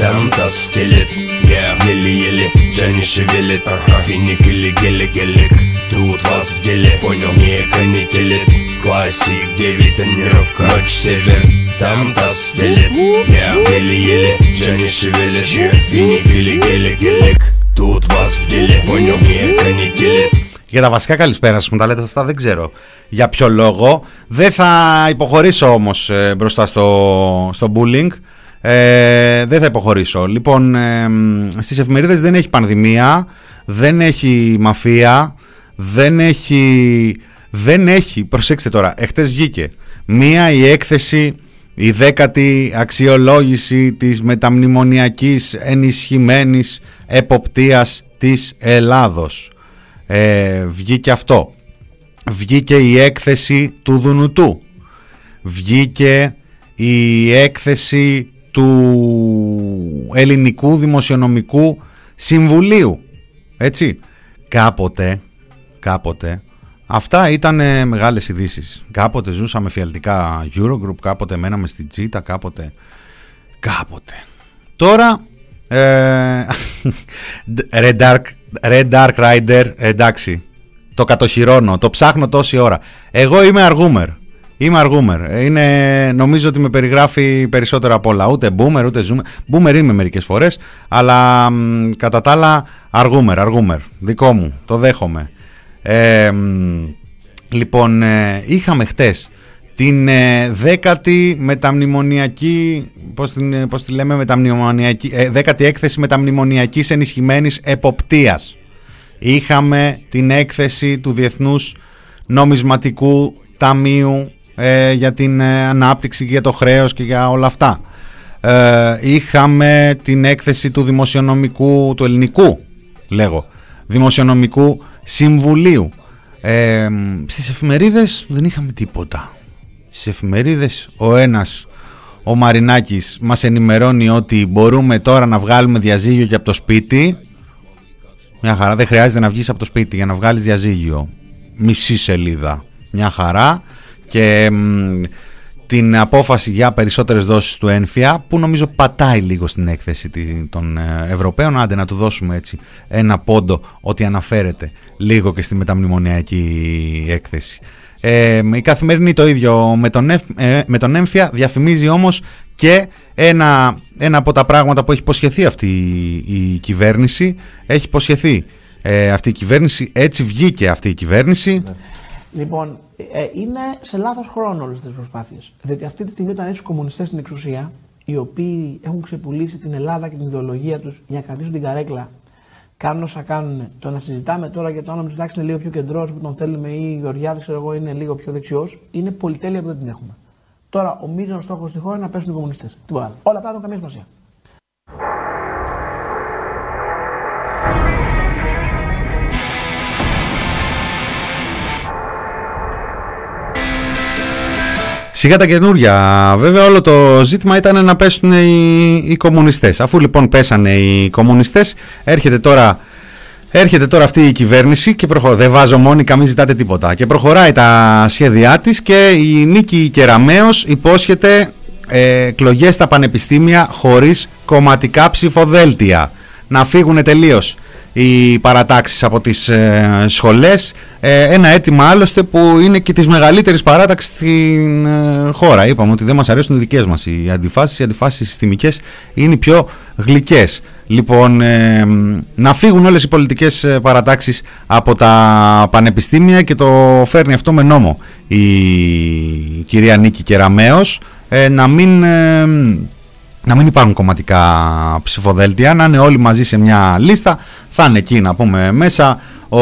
Там таз стелет, еле-еле Джани шевелит, ага, финик или гелик-гелик Тут вас в деле, понял, не канителит Классик, 9 тонировка, ночь север Там таз стелет, еле-еле Джани шевелит, финик или гелик-гелик Тут вас в деле, понял, не канителит Για τα βασικά καλησπέρα μου τα λέτε αυτά δεν ξέρω για ποιο λόγο. Δεν θα υποχωρήσω όμως ε, μπροστά στο, στο bullying. Ε, δεν θα υποχωρήσω. Λοιπόν, ε, στις εφημερίδες δεν έχει πανδημία, δεν έχει μαφία, δεν έχει... Δεν έχει, προσέξτε τώρα, εχθές βγήκε μία η έκθεση, η δέκατη αξιολόγηση της μεταμνημονιακής ενισχυμένης εποπτείας της Ελλάδος ε, βγήκε αυτό. Βγήκε η έκθεση του Δουνουτού. Βγήκε η έκθεση του Ελληνικού Δημοσιονομικού Συμβουλίου. Έτσι. Κάποτε, κάποτε Αυτά ήταν μεγάλες ειδήσεις. Κάποτε ζούσαμε φιαλτικά Eurogroup, κάποτε μέναμε στη Τζίτα, κάποτε... Κάποτε. Τώρα... Ε, Red, Dark, Red Dark Rider, εντάξει. Το κατοχυρώνω, το ψάχνω τόση ώρα. Εγώ είμαι αργούμερ. Είμαι αργούμερ. Είναι, νομίζω ότι με περιγράφει περισσότερα από όλα. Ούτε boomer, ούτε zoomer. Boomer είμαι μερικές φορές, αλλά κατά τα άλλα αργούμερ, αργούμερ. Δικό μου, το δέχομαι. Ε, λοιπόν, ε, είχαμε χτες την ε, δέκατη μεταμνημονιακή, πώς, την, πώς τη λέμε, μεταμνημονιακή, ε, δέκατη έκθεση μεταμνημονιακής ενισχυμένης εποπτείας. Είχαμε την έκθεση του Διεθνούς Νομισματικού Ταμείου ε, για την ε, ανάπτυξη και για το χρέος και για όλα αυτά. Ε, είχαμε την έκθεση του δημοσιονομικού, του ελληνικού λέγω, δημοσιονομικού συμβουλίου. Ε, στις εφημερίδες δεν είχαμε τίποτα. Στις εφημερίδες ο ένας, ο Μαρινάκης, μας ενημερώνει ότι μπορούμε τώρα να βγάλουμε διαζύγιο και από το σπίτι. Μια χαρά, δεν χρειάζεται να βγεις από το σπίτι για να βγάλεις διαζύγιο. Μισή σελίδα. Μια χαρά και την απόφαση για περισσότερες δόσεις του ένφια που νομίζω πατάει λίγο στην έκθεση των ε, Ευρωπαίων άντε να του δώσουμε έτσι ένα πόντο ότι αναφέρεται λίγο και στη μεταμνημονιακή έκθεση ε, η καθημερινή το ίδιο με τον, ε, με τον έμφυα διαφημίζει όμως και ένα, ένα από τα πράγματα που έχει υποσχεθεί αυτή η, κυβέρνηση έχει υποσχεθεί ε, αυτή η κυβέρνηση έτσι βγήκε αυτή η κυβέρνηση ναι. Λοιπόν, ε, είναι σε λάθος χρόνο όλες τις προσπάθειες. Διότι αυτή τη στιγμή, όταν έχει του κομμουνιστές στην εξουσία, οι οποίοι έχουν ξεπουλήσει την Ελλάδα και την ιδεολογία τους για να κρατήσουν την καρέκλα, κάνουν όσα κάνουν. Το να συζητάμε τώρα για το αν ο Μητσοτάκη είναι λίγο πιο κεντρός που τον θέλουμε ή η Γεωργιάδη, ξέρω εγώ, είναι λίγο πιο δεξιός, είναι πολυτέλεια που δεν την έχουμε. Τώρα, ο μείζονο στόχος στη χώρα είναι να πέσουν οι κομμουνιστές. Όλα αυτά δεν έχουν καμία σημασία. Σιγά τα καινούρια. Βέβαια όλο το ζήτημα ήταν να πέσουν οι, οι κομμουνιστές. Αφού λοιπόν πέσανε οι κομμουνιστές, έρχεται τώρα, έρχεται τώρα αυτή η κυβέρνηση και προχωρά. Δεν βάζω μόνη, καμία ζητάτε τίποτα. Και προχωράει τα σχέδιά της και η Νίκη Κεραμέως υπόσχεται ε, εκλογές στα πανεπιστήμια χωρίς κομματικά ψηφοδέλτια. Να φύγουν τελείως οι παρατάξεις από τις ε, σχολές. Ε, ένα αίτημα άλλωστε που είναι και της μεγαλύτερης παράταξης στην ε, χώρα. Είπαμε ότι δεν μας αρέσουν οι δικές μας οι αντιφάσεις, οι αντιφάσεις συστημικές είναι οι πιο γλυκές. Λοιπόν ε, να φύγουν όλες οι πολιτικές παρατάξεις από τα πανεπιστήμια και το φέρνει αυτό με νόμο η κυρία Νίκη Κεραμέως. Να μην να μην υπάρχουν κομματικά ψηφοδέλτια, να είναι όλοι μαζί σε μια λίστα. Θα είναι εκεί να πούμε μέσα ο,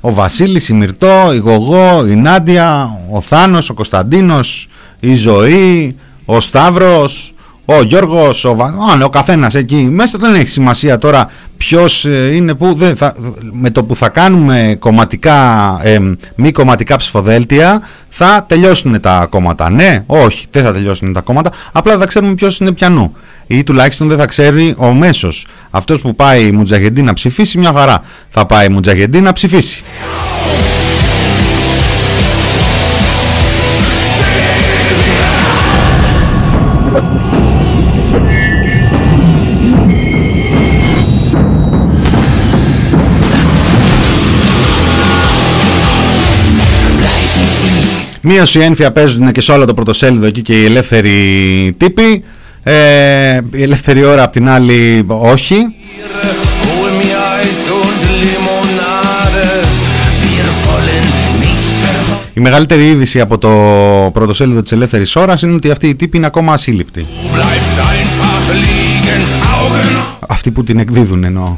ο Βασίλης, η Μυρτώ, η Γογό, η Νάντια, ο Θάνος, ο Κωνσταντίνος, η Ζωή, ο Σταύρος, ο Γιώργος, ο, Βα... ο καθένας εκεί μέσα δεν έχει σημασία τώρα ποιος ε, είναι που δεν θα... με το που θα κάνουμε κομματικά, ε, μη κομματικά ψηφοδέλτια θα τελειώσουν τα κόμματα. Ναι, όχι, δεν θα τελειώσουν τα κόμματα, απλά δεν θα ξέρουμε ποιος είναι πιανού ή τουλάχιστον δεν θα ξέρει ο μέσος. Αυτός που πάει η Μουτζαγεντή να ψηφίσει μια χαρά θα πάει η Μουτζαγεντή να ψηφίσει. Μείωση ένφια παίζουν και σε όλο το πρωτοσέλιδο εκεί και οι ελεύθεροι τύποι. Ε, η ελεύθερη ώρα απ' την άλλη όχι. Η μεγαλύτερη είδηση από το πρωτοσέλιδο της ελεύθερης ώρας είναι ότι αυτή η τύπη είναι ακόμα ασύλληπτη. Αυτοί που την εκδίδουν εννοώ.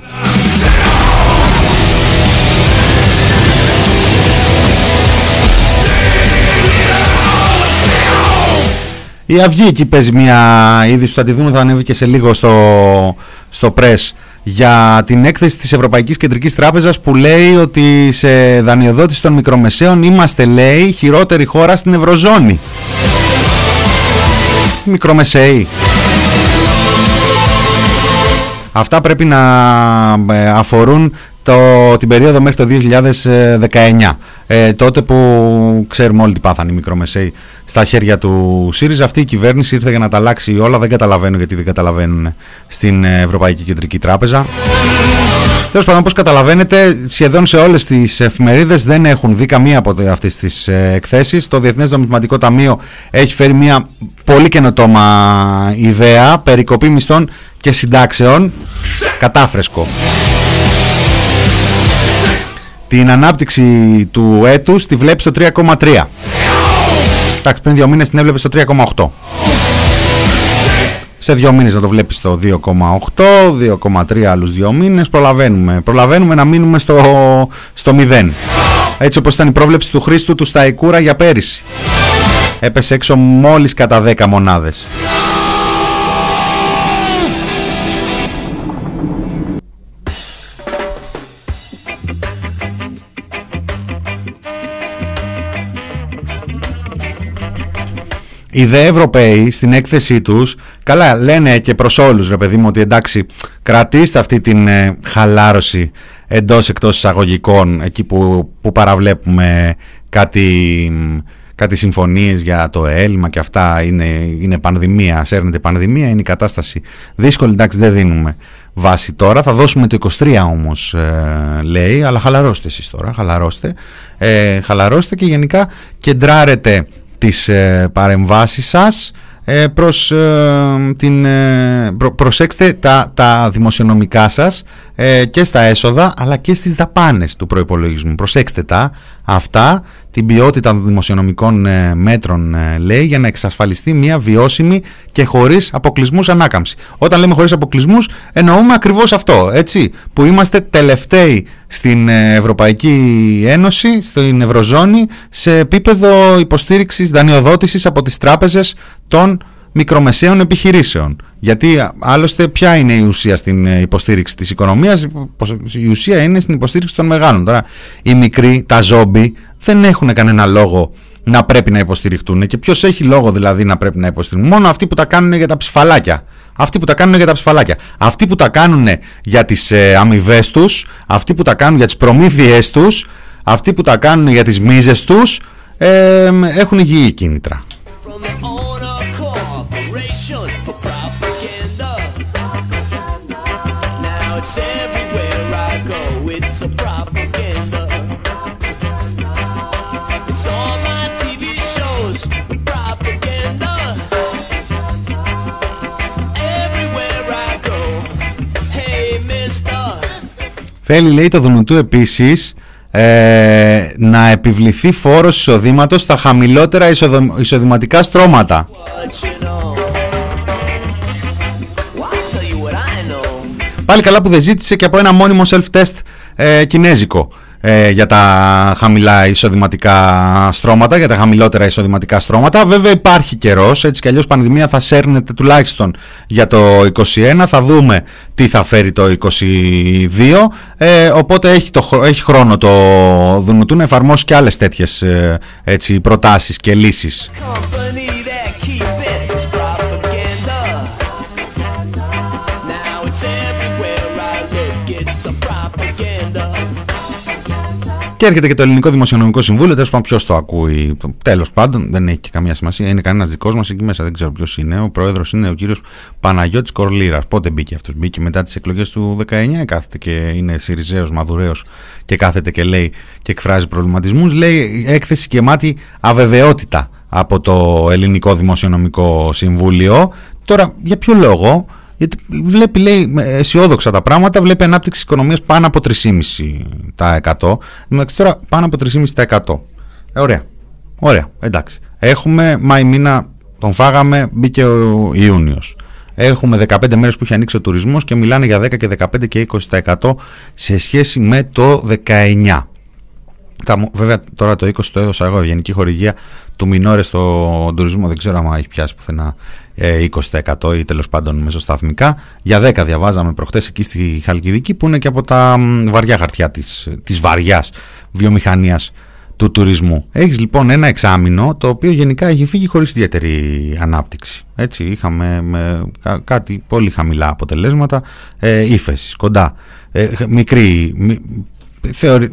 Η Αυγή εκεί παίζει μια είδηση που θα τη δούμε, θα ανέβει και σε λίγο στο, στο press για την έκθεση της Ευρωπαϊκής Κεντρικής Τράπεζας που λέει ότι σε δανειοδότηση των μικρομεσαίων είμαστε λέει χειρότερη χώρα στην Ευρωζώνη. Μικρομεσαίοι. Αυτά πρέπει να ε, αφορούν το, την περίοδο μέχρι το 2019. Ε, τότε που ξέρουμε όλοι τι πάθανε οι μικρομεσαίοι στα χέρια του ΣΥΡΙΖΑ. Αυτή η κυβέρνηση ήρθε για να τα αλλάξει όλα. Δεν καταλαβαίνω γιατί δεν καταλαβαίνουν στην Ευρωπαϊκή Κεντρική Τράπεζα. Τέλος πάντων, όπως καταλαβαίνετε, σχεδόν σε όλες τις εφημερίδες δεν έχουν δει καμία από αυτές τις ε, εκθέσεις. Το Διεθνές Νομισματικό Ταμείο έχει φέρει μια πολύ καινοτόμα ιδέα περικοπή μισθών και συντάξεων. Κατάφρεσκο. Την ανάπτυξη του έτους τη βλέπει στο 3,3. Εντάξει, πριν δύο μήνες την έβλεπες στο 3,8 σε δύο μήνες να το βλέπεις στο 2,8, 2,3 άλλους δύο μήνες, προλαβαίνουμε, προλαβαίνουμε να μείνουμε στο, στο 0. Έτσι όπως ήταν η πρόβλεψη του Χρήστου του Σταϊκούρα για πέρυσι. Έπεσε έξω μόλις κατά 10 μονάδες. Οι δε Ευρωπαίοι στην έκθεσή τους, καλά λένε και προς όλους ρε παιδί μου ότι εντάξει κρατήστε αυτή την ε, χαλάρωση εντός εκτός εισαγωγικών εκεί που, που παραβλέπουμε κάτι, κάτι συμφωνίες για το έλλειμμα και αυτά είναι, είναι πανδημία, σέρνεται πανδημία, είναι η κατάσταση δύσκολη, εντάξει δεν δίνουμε βάση τώρα, θα δώσουμε το 23 όμως ε, λέει, αλλά χαλαρώστε εσείς τώρα, χαλαρώστε, ε, χαλαρώστε και γενικά κεντράρετε τις ε, παρεμβάσεις σας. Ε, προς, ε, την, ε, προσέξτε τα, τα δημοσιονομικά σας ε, και στα έσοδα αλλά και στις δαπάνες του προϋπολογισμού. Προσέξτε τα αυτά την ποιότητα των δημοσιονομικών ε, μέτρων ε, λέει για να εξασφαλιστεί μια βιώσιμη και χωρίς αποκλεισμούς ανάκαμψη. Όταν λέμε χωρίς αποκλεισμούς εννοούμε ακριβώς αυτό, έτσι, που είμαστε τελευταίοι στην ε, Ευρωπαϊκή Ένωση, στην Ευρωζώνη, σε επίπεδο υποστήριξης δανειοδότησης από τις τράπεζες των μικρομεσαίων επιχειρήσεων. Γιατί άλλωστε ποια είναι η ουσία στην υποστήριξη της οικονομίας, η ουσία είναι στην υποστήριξη των μεγάλων. Τώρα οι μικροί, τα ζόμπι, δεν έχουν κανένα λόγο να πρέπει να υποστηριχτούν. Και ποιος έχει λόγο δηλαδή να πρέπει να υποστηριχτούν. Μόνο αυτοί που τα κάνουν για τα ψηφαλάκια. Αυτοί που τα κάνουν για τα ψηφαλάκια. Αυτοί που τα κάνουν για τις ε, αμοιβές τους, αυτοί που τα κάνουν για τις προμήθειές τους, αυτοί που τα κάνουν για τις μίζες τους, ε, έχουν υγιή κίνητρα. Θέλει, λέει, το Δουνουτού επίσης ε, να επιβληθεί φόρος εισοδήματος στα χαμηλότερα εισοδηματικά στρώματα. Πάλι καλά που δεν ζήτησε και από ένα μόνιμο self-test ε, κινέζικο ε, για τα χαμηλά εισοδηματικά στρώματα, για τα χαμηλότερα εισοδηματικά στρώματα. Βέβαια υπάρχει καιρός, έτσι κι αλλιώς πανδημία θα σέρνεται τουλάχιστον για το 2021. Θα δούμε τι θα φέρει το 2022. Ε, οπότε έχει, το, έχει χρόνο το Δουνουτού να εφαρμόσει και άλλες τέτοιες ε, προτάσεις και λύσεις. Και έρχεται και το Ελληνικό Δημοσιονομικό Συμβούλιο. Τέλος πάντων, ποιος το ακούει. Τέλος πάντων, δεν έχει και καμία σημασία. Είναι κανένας δικός μας εκεί μέσα. Δεν ξέρω ποιος είναι. Ο πρόεδρος είναι ο κύριος Παναγιώτης Κορλίρα. Πότε μπήκε αυτός. Μπήκε μετά τις εκλογές του 19. Κάθεται και είναι Σιριζέος Μαδουρέος και κάθεται και λέει και εκφράζει προβληματισμούς. Λέει έκθεση και μάτι αβεβαιότητα από το Ελληνικό Δημοσιονομικό Συμβούλιο. Τώρα, για ποιο λόγο, γιατί βλέπει, λέει, αισιόδοξα τα πράγματα, βλέπει ανάπτυξη οικονομίας πάνω από 3,5%. Εντάξει, τώρα πάνω από 3,5%. Ε, ωραία. Ωραία, εντάξει. Έχουμε Μάη μήνα, τον φάγαμε, μπήκε ο Ιούνιος. Έχουμε 15 μέρες που έχει ανοίξει ο τουρισμός και μιλάνε για 10 και 15 και 20% σε σχέση με το 19. Τα, βέβαια τώρα το 20 το έδωσα εγώ, γενική χορηγία του Μινόρε στο τουρισμό, δεν ξέρω αν έχει πιάσει πουθενά 20% ε, ή τέλος πάντων μεσοσταθμικά. Για 10 διαβάζαμε προχτές εκεί στη Χαλκιδική που είναι και από τα βαριά χαρτιά της, της βαριάς βιομηχανίας του τουρισμού. Έχεις λοιπόν ένα εξάμεινο το οποίο γενικά έχει φύγει χωρίς ιδιαίτερη ανάπτυξη. Έτσι είχαμε με κάτι πολύ χαμηλά αποτελέσματα, ε, ύφεσης, κοντά, ε, μικρή,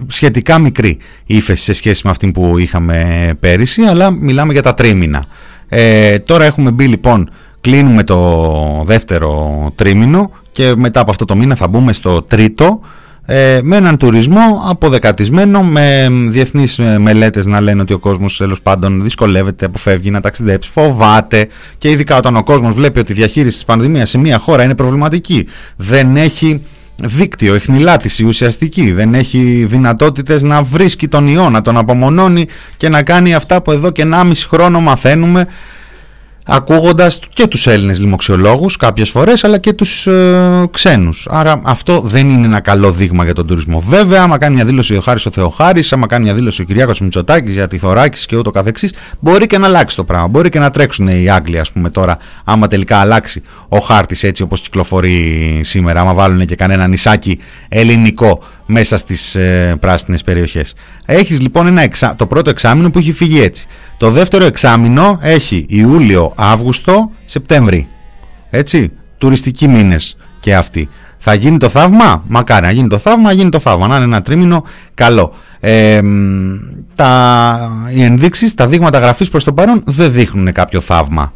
σχετικά μικρή ύφεση σε σχέση με αυτή που είχαμε πέρυσι, αλλά μιλάμε για τα τρίμηνα. Ε, τώρα έχουμε μπει λοιπόν, κλείνουμε το δεύτερο τρίμηνο και μετά από αυτό το μήνα θα μπούμε στο τρίτο ε, με έναν τουρισμό αποδεκατισμένο με διεθνείς ε, μελέτες να λένε ότι ο κόσμος τέλος πάντων δυσκολεύεται, αποφεύγει να ταξιδέψει, φοβάται και ειδικά όταν ο κόσμος βλέπει ότι η διαχείριση της πανδημίας σε μια χώρα είναι προβληματική, δεν έχει δίκτυο, εχνηλάτηση ουσιαστική, δεν έχει δυνατότητες να βρίσκει τον ιό, να τον απομονώνει και να κάνει αυτά που εδώ και 1,5 χρόνο μαθαίνουμε ακούγοντας και τους Έλληνες λοιμοξιολόγους κάποιες φορές αλλά και τους ε, ξένους. Άρα αυτό δεν είναι ένα καλό δείγμα για τον τουρισμό. Βέβαια, άμα κάνει μια δήλωση ο Χάρης ο Θεοχάρης, άμα κάνει μια δήλωση ο Κυριάκος Μητσοτάκης για τη θωράκιση και ούτω καθεξής, μπορεί και να αλλάξει το πράγμα. Μπορεί και να τρέξουν οι Άγγλοι ας πούμε τώρα, άμα τελικά αλλάξει ο χάρτης έτσι όπως κυκλοφορεί σήμερα, άμα βάλουν και κανένα νησάκι ελληνικό μέσα στις ε, πράσινες περιοχές. Έχεις λοιπόν ένα εξά... το πρώτο εξάμεινο που έχει φύγει έτσι. Το δεύτερο εξάμεινο έχει Ιούλιο, Αύγουστο, Σεπτέμβρη. Έτσι, τουριστικοί μήνες και αυτοί. Θα γίνει το θαύμα, μακάρι να γίνει το θαύμα, να γίνει το θαύμα, να είναι ένα τρίμηνο καλό. Ε, τα, οι ενδείξεις, τα δείγματα γραφής προς το παρόν δεν δείχνουν κάποιο θαύμα.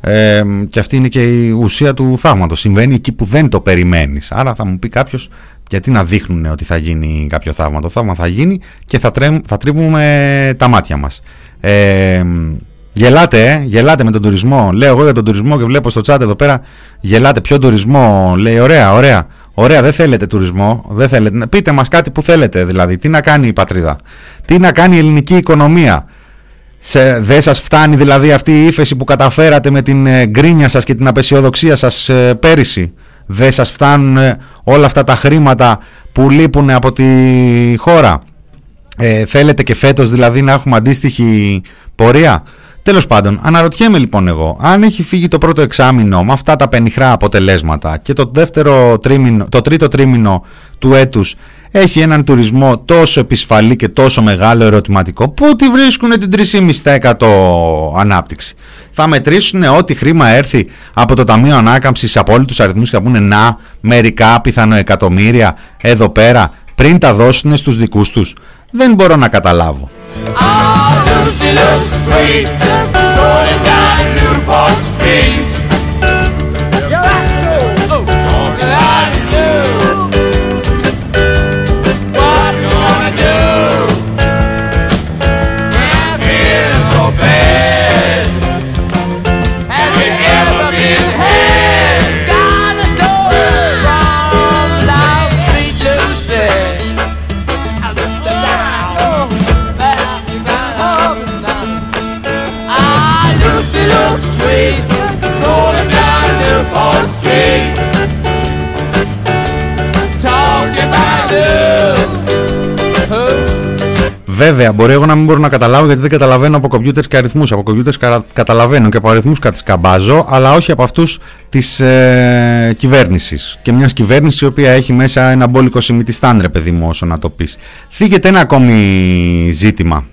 Ε, και αυτή είναι και η ουσία του θαύματος. Συμβαίνει εκεί που δεν το περιμένεις. Άρα θα μου πει κάποιος γιατί να δείχνουν ότι θα γίνει κάποιο θαύμα. Το θαύμα θα γίνει και θα, τρέμ, θα τρίβουμε τα μάτια μας. Ε, γελάτε, ε, γελάτε με τον τουρισμό. Λέω εγώ για τον τουρισμό και βλέπω στο chat εδώ πέρα. Γελάτε, ποιο τουρισμό; Λέει, ωραία, ωραία. Ωραία, δεν θέλετε τουρισμό. Δεν θέλετε. Πείτε μας κάτι που θέλετε δηλαδή. Τι να κάνει η πατρίδα. Τι να κάνει η ελληνική οικονομία. Σε, δεν σας φτάνει δηλαδή αυτή η ύφεση που καταφέρατε με την ε, γκρίνια σας και την απεσιοδοξία σας ε, πέρυσι; Δεν σας φτάνουν ε, όλα αυτά τα χρήματα που λείπουν από τη χώρα; Ε, θέλετε και φέτος δηλαδή να έχουμε αντίστοιχη πορεία; Τέλος πάντων, αναρωτιέμαι λοιπόν εγώ, αν έχει φύγει το πρώτο εξάμεινο με αυτά τα πενιχρά αποτελέσματα και το, δεύτερο τρίμηνο, το τρίτο τρίμηνο του έτους έχει έναν τουρισμό τόσο επισφαλή και τόσο μεγάλο ερωτηματικό, πού τη βρίσκουν την 3,5% ανάπτυξη. Θα μετρήσουν ό,τι χρήμα έρθει από το Ταμείο Ανάκαμψης σε απόλυτους αριθμούς και θα πούνε να μερικά πιθανό εκατομμύρια εδώ πέρα πριν τα δώσουν στους δικούς τους. Δεν μπορώ να καταλάβω. Βέβαια, μπορεί εγώ να μην μπορώ να καταλάβω γιατί δεν καταλαβαίνω από κομπιούτερς και αριθμούς. Από κομπιούτερς καταλαβαίνω και από αριθμούς κατσκαμπάζω, αλλά όχι από αυτούς της ε, κυβέρνησης. Και μιας κυβέρνησης η οποία έχει μέσα ένα μπόλικο σημειτιστάν, ρε παιδί μου, όσο να το πεις. Θίγεται ένα ακόμη ζήτημα.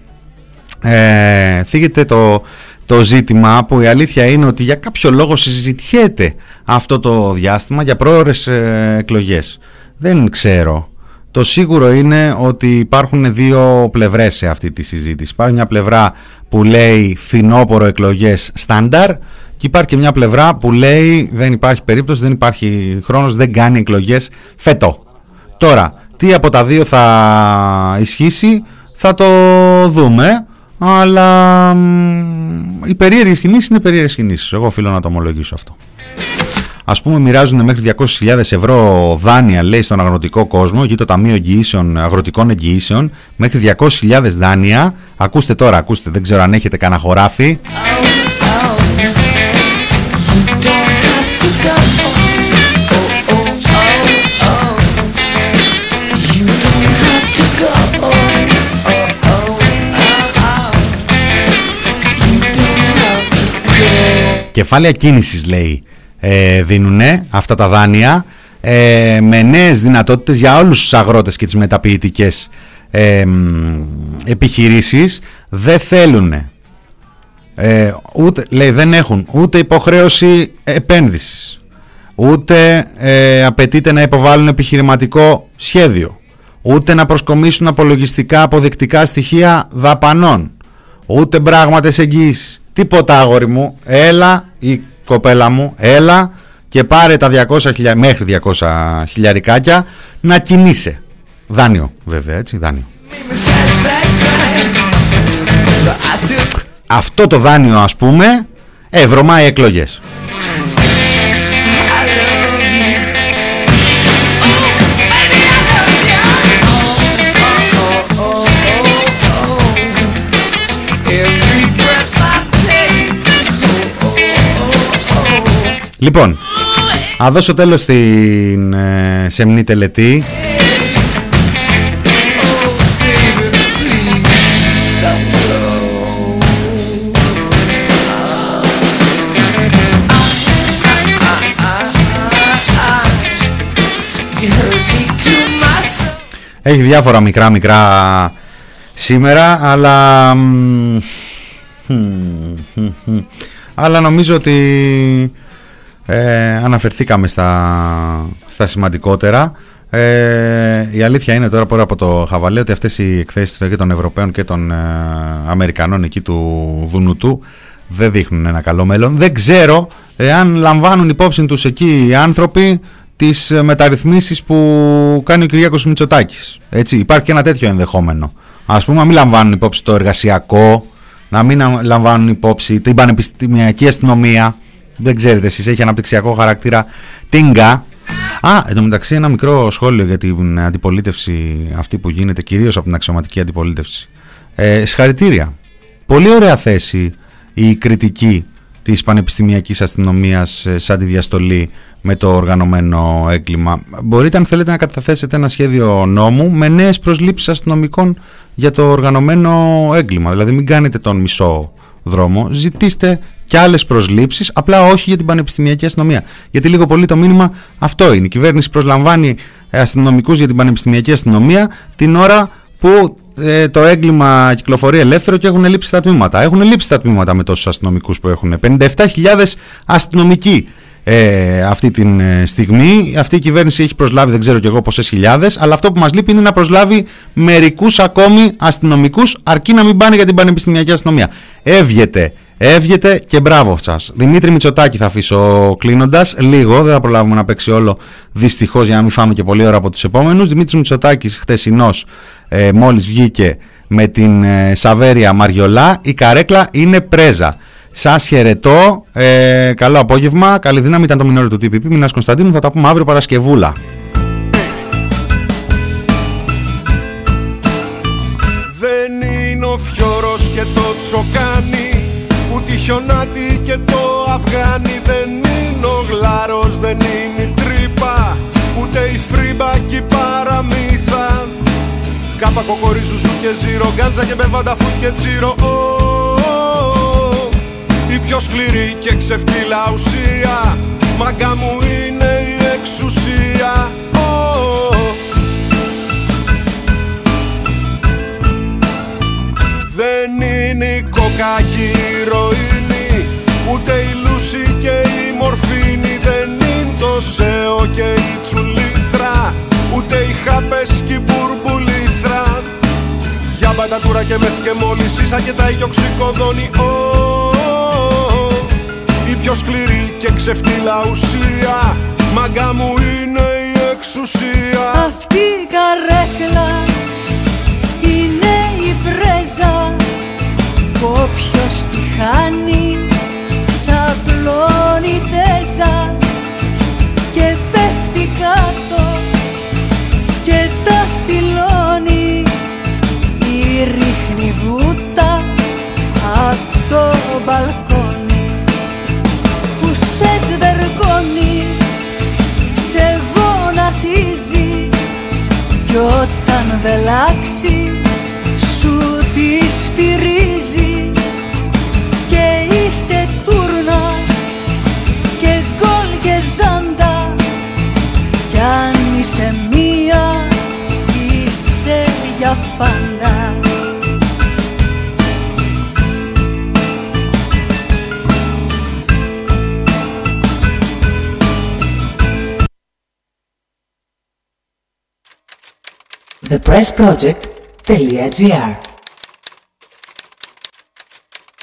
Ε, θίγεται το, το ζήτημα που η αλήθεια είναι ότι για κάποιο λόγο συζητιέται αυτό το διάστημα για πρόορες ε, εκλογές. Δεν ξέρω. Το σίγουρο είναι ότι υπάρχουν δύο πλευρές σε αυτή τη συζήτηση. Υπάρχει μια πλευρά που λέει φθινόπορο εκλογές στάνταρ και υπάρχει και μια πλευρά που λέει δεν υπάρχει περίπτωση, δεν υπάρχει χρόνος, δεν κάνει εκλογές φέτο. Τώρα, τι από τα δύο θα ισχύσει θα το δούμε, αλλά οι περίεργες κινήσεις είναι περίεργες κινήσεις. Εγώ οφείλω να το ομολογήσω αυτό. Α πούμε, μοιράζουν μέχρι 200.000 ευρώ δάνεια, λέει, στον αγροτικό κόσμο, εκεί το Ταμείο Εγγυήσεων, Αγροτικών Εγγυήσεων, μέχρι 200.000 δάνεια. Ακούστε τώρα, ακούστε, δεν ξέρω αν έχετε κανένα χωράφι. Κεφάλαια κίνησης λέει ε, δίνουν αυτά τα δάνεια ε, με νέες δυνατότητες για όλους τους αγρότες και τις μεταποιητικές ε, επιχειρήσεις. Δεν θέλουν ε, ούτε, λέει δεν έχουν ούτε υποχρέωση επένδυσης ούτε ε, απαιτείται να υποβάλουν επιχειρηματικό σχέδιο ούτε να προσκομίσουν απολογιστικά αποδεικτικά στοιχεία δαπανών ούτε πράγματες εγγύησης τίποτα αγόρι μου. Έλα η κοπέλα μου έλα και πάρε τα 200 μέχρι 200 χιλιαρικάκια να κινείσαι. Δάνειο βέβαια έτσι δάνειο. Αυτό το δάνειο ας πούμε ευρωμάει εκλογές Λοιπόν, θα δώσω τέλος στην ε, σεμνή τελετή. Έχει διάφορα μικρά μικρά σήμερα αλλά αλλά νομίζω ότι ε, αναφερθήκαμε στα, στα σημαντικότερα ε, η αλήθεια είναι τώρα πέρα από το χαβαλέ ότι αυτές οι εκθέσεις και των Ευρωπαίων και των ε, Αμερικανών εκεί του Δουνουτού δεν δείχνουν ένα καλό μέλλον δεν ξέρω εάν λαμβάνουν υπόψη τους εκεί οι άνθρωποι τις μεταρρυθμίσεις που κάνει ο Κυριάκος Μητσοτάκης. Έτσι, υπάρχει και ένα τέτοιο ενδεχόμενο. Ας πούμε, να μην λαμβάνουν υπόψη το εργασιακό, να μην λαμβάνουν υπόψη την πανεπιστημιακή αστυνομία. Δεν ξέρετε εσείς, έχει αναπτυξιακό χαρακτήρα τίνγκα. Α, εν τω μεταξύ ένα μικρό σχόλιο για την αντιπολίτευση αυτή που γίνεται, κυρίως από την αξιωματική αντιπολίτευση. Ε, συγχαρητήρια. Πολύ ωραία θέση η κριτική της πανεπιστημιακής αστυνομίας ε, σαν τη διαστολή με το οργανωμένο έγκλημα. Μπορείτε αν θέλετε να καταθέσετε ένα σχέδιο νόμου με νέες προσλήψεις αστυνομικών για το οργανωμένο έγκλημα. Δηλαδή μην κάνετε τον μισό δρόμο, ζητήστε και άλλες προσλήψεις, απλά όχι για την πανεπιστημιακή αστυνομία. Γιατί λίγο πολύ το μήνυμα αυτό είναι. Η κυβέρνηση προσλαμβάνει αστυνομικούς για την πανεπιστημιακή αστυνομία την ώρα που ε, το έγκλημα κυκλοφορεί ελεύθερο και έχουν λείψει τα τμήματα. Έχουν λείψει τα τμήματα με τόσους αστυνομικούς που έχουν. 57.000 αστυνομικοί ε, αυτή τη ε, στιγμή. Αυτή η κυβέρνηση έχει προσλάβει δεν ξέρω και εγώ πόσες χιλιάδες, αλλά αυτό που μας λείπει είναι να προσλάβει μερικούς ακόμη αστυνομικούς, αρκεί να μην πάνε για την πανεπιστημιακή αστυνομία. Έβγεται, έβγεται και μπράβο σας. Δημήτρη Μητσοτάκη θα αφήσω κλείνοντας. Λίγο, δεν θα προλάβουμε να παίξει όλο δυστυχώς για να μην φάμε και πολύ ώρα από τους επόμενους. Δημήτρης Μητσοτάκης χτεσινό, ε, μόλις βγήκε με την ε, Σαβέρια Μαριολά. Η καρέκλα είναι πρέζα. Σας χαιρετώ. Ε, καλό απόγευμα. Καλή δύναμη ήταν το μινόριο του TPP. Μινάς Κωνσταντίνου. Θα τα πούμε αύριο Παρασκευούλα. Δεν είναι ο φιόρος και το τσοκάνι Ούτε η χιονάτη και το αυγάνι Δεν είναι ο γλάρος, δεν είναι η τρύπα Ούτε η φρύμπα και η παραμύθα Κάπα κοκορίζουζου και ζύρο Γκάντζα και μπεβάντα φουτ και τσίρο και ξεφτύλα ουσία. Μάγκα μου είναι η εξουσία. Δεν είναι η κοκακή η ροήνη Ούτε η λούση και η μορφήνη. Δεν είναι το σέο και η τσουλήθρα Ούτε οι χάπες και η μπουρμπουλήθρα. Για μπατατούρα και μεθ και μόλις ίσα και τα οικιοξικοδόνη πιο σκληρή και ξεφτύλα ουσία. Μαγκά μου είναι η εξουσία. Αυτή η καρέκλα είναι η πρέζα. Όποιος τη χάνει όταν βελάξεις σου τη σφυρίζει press pressproject.gr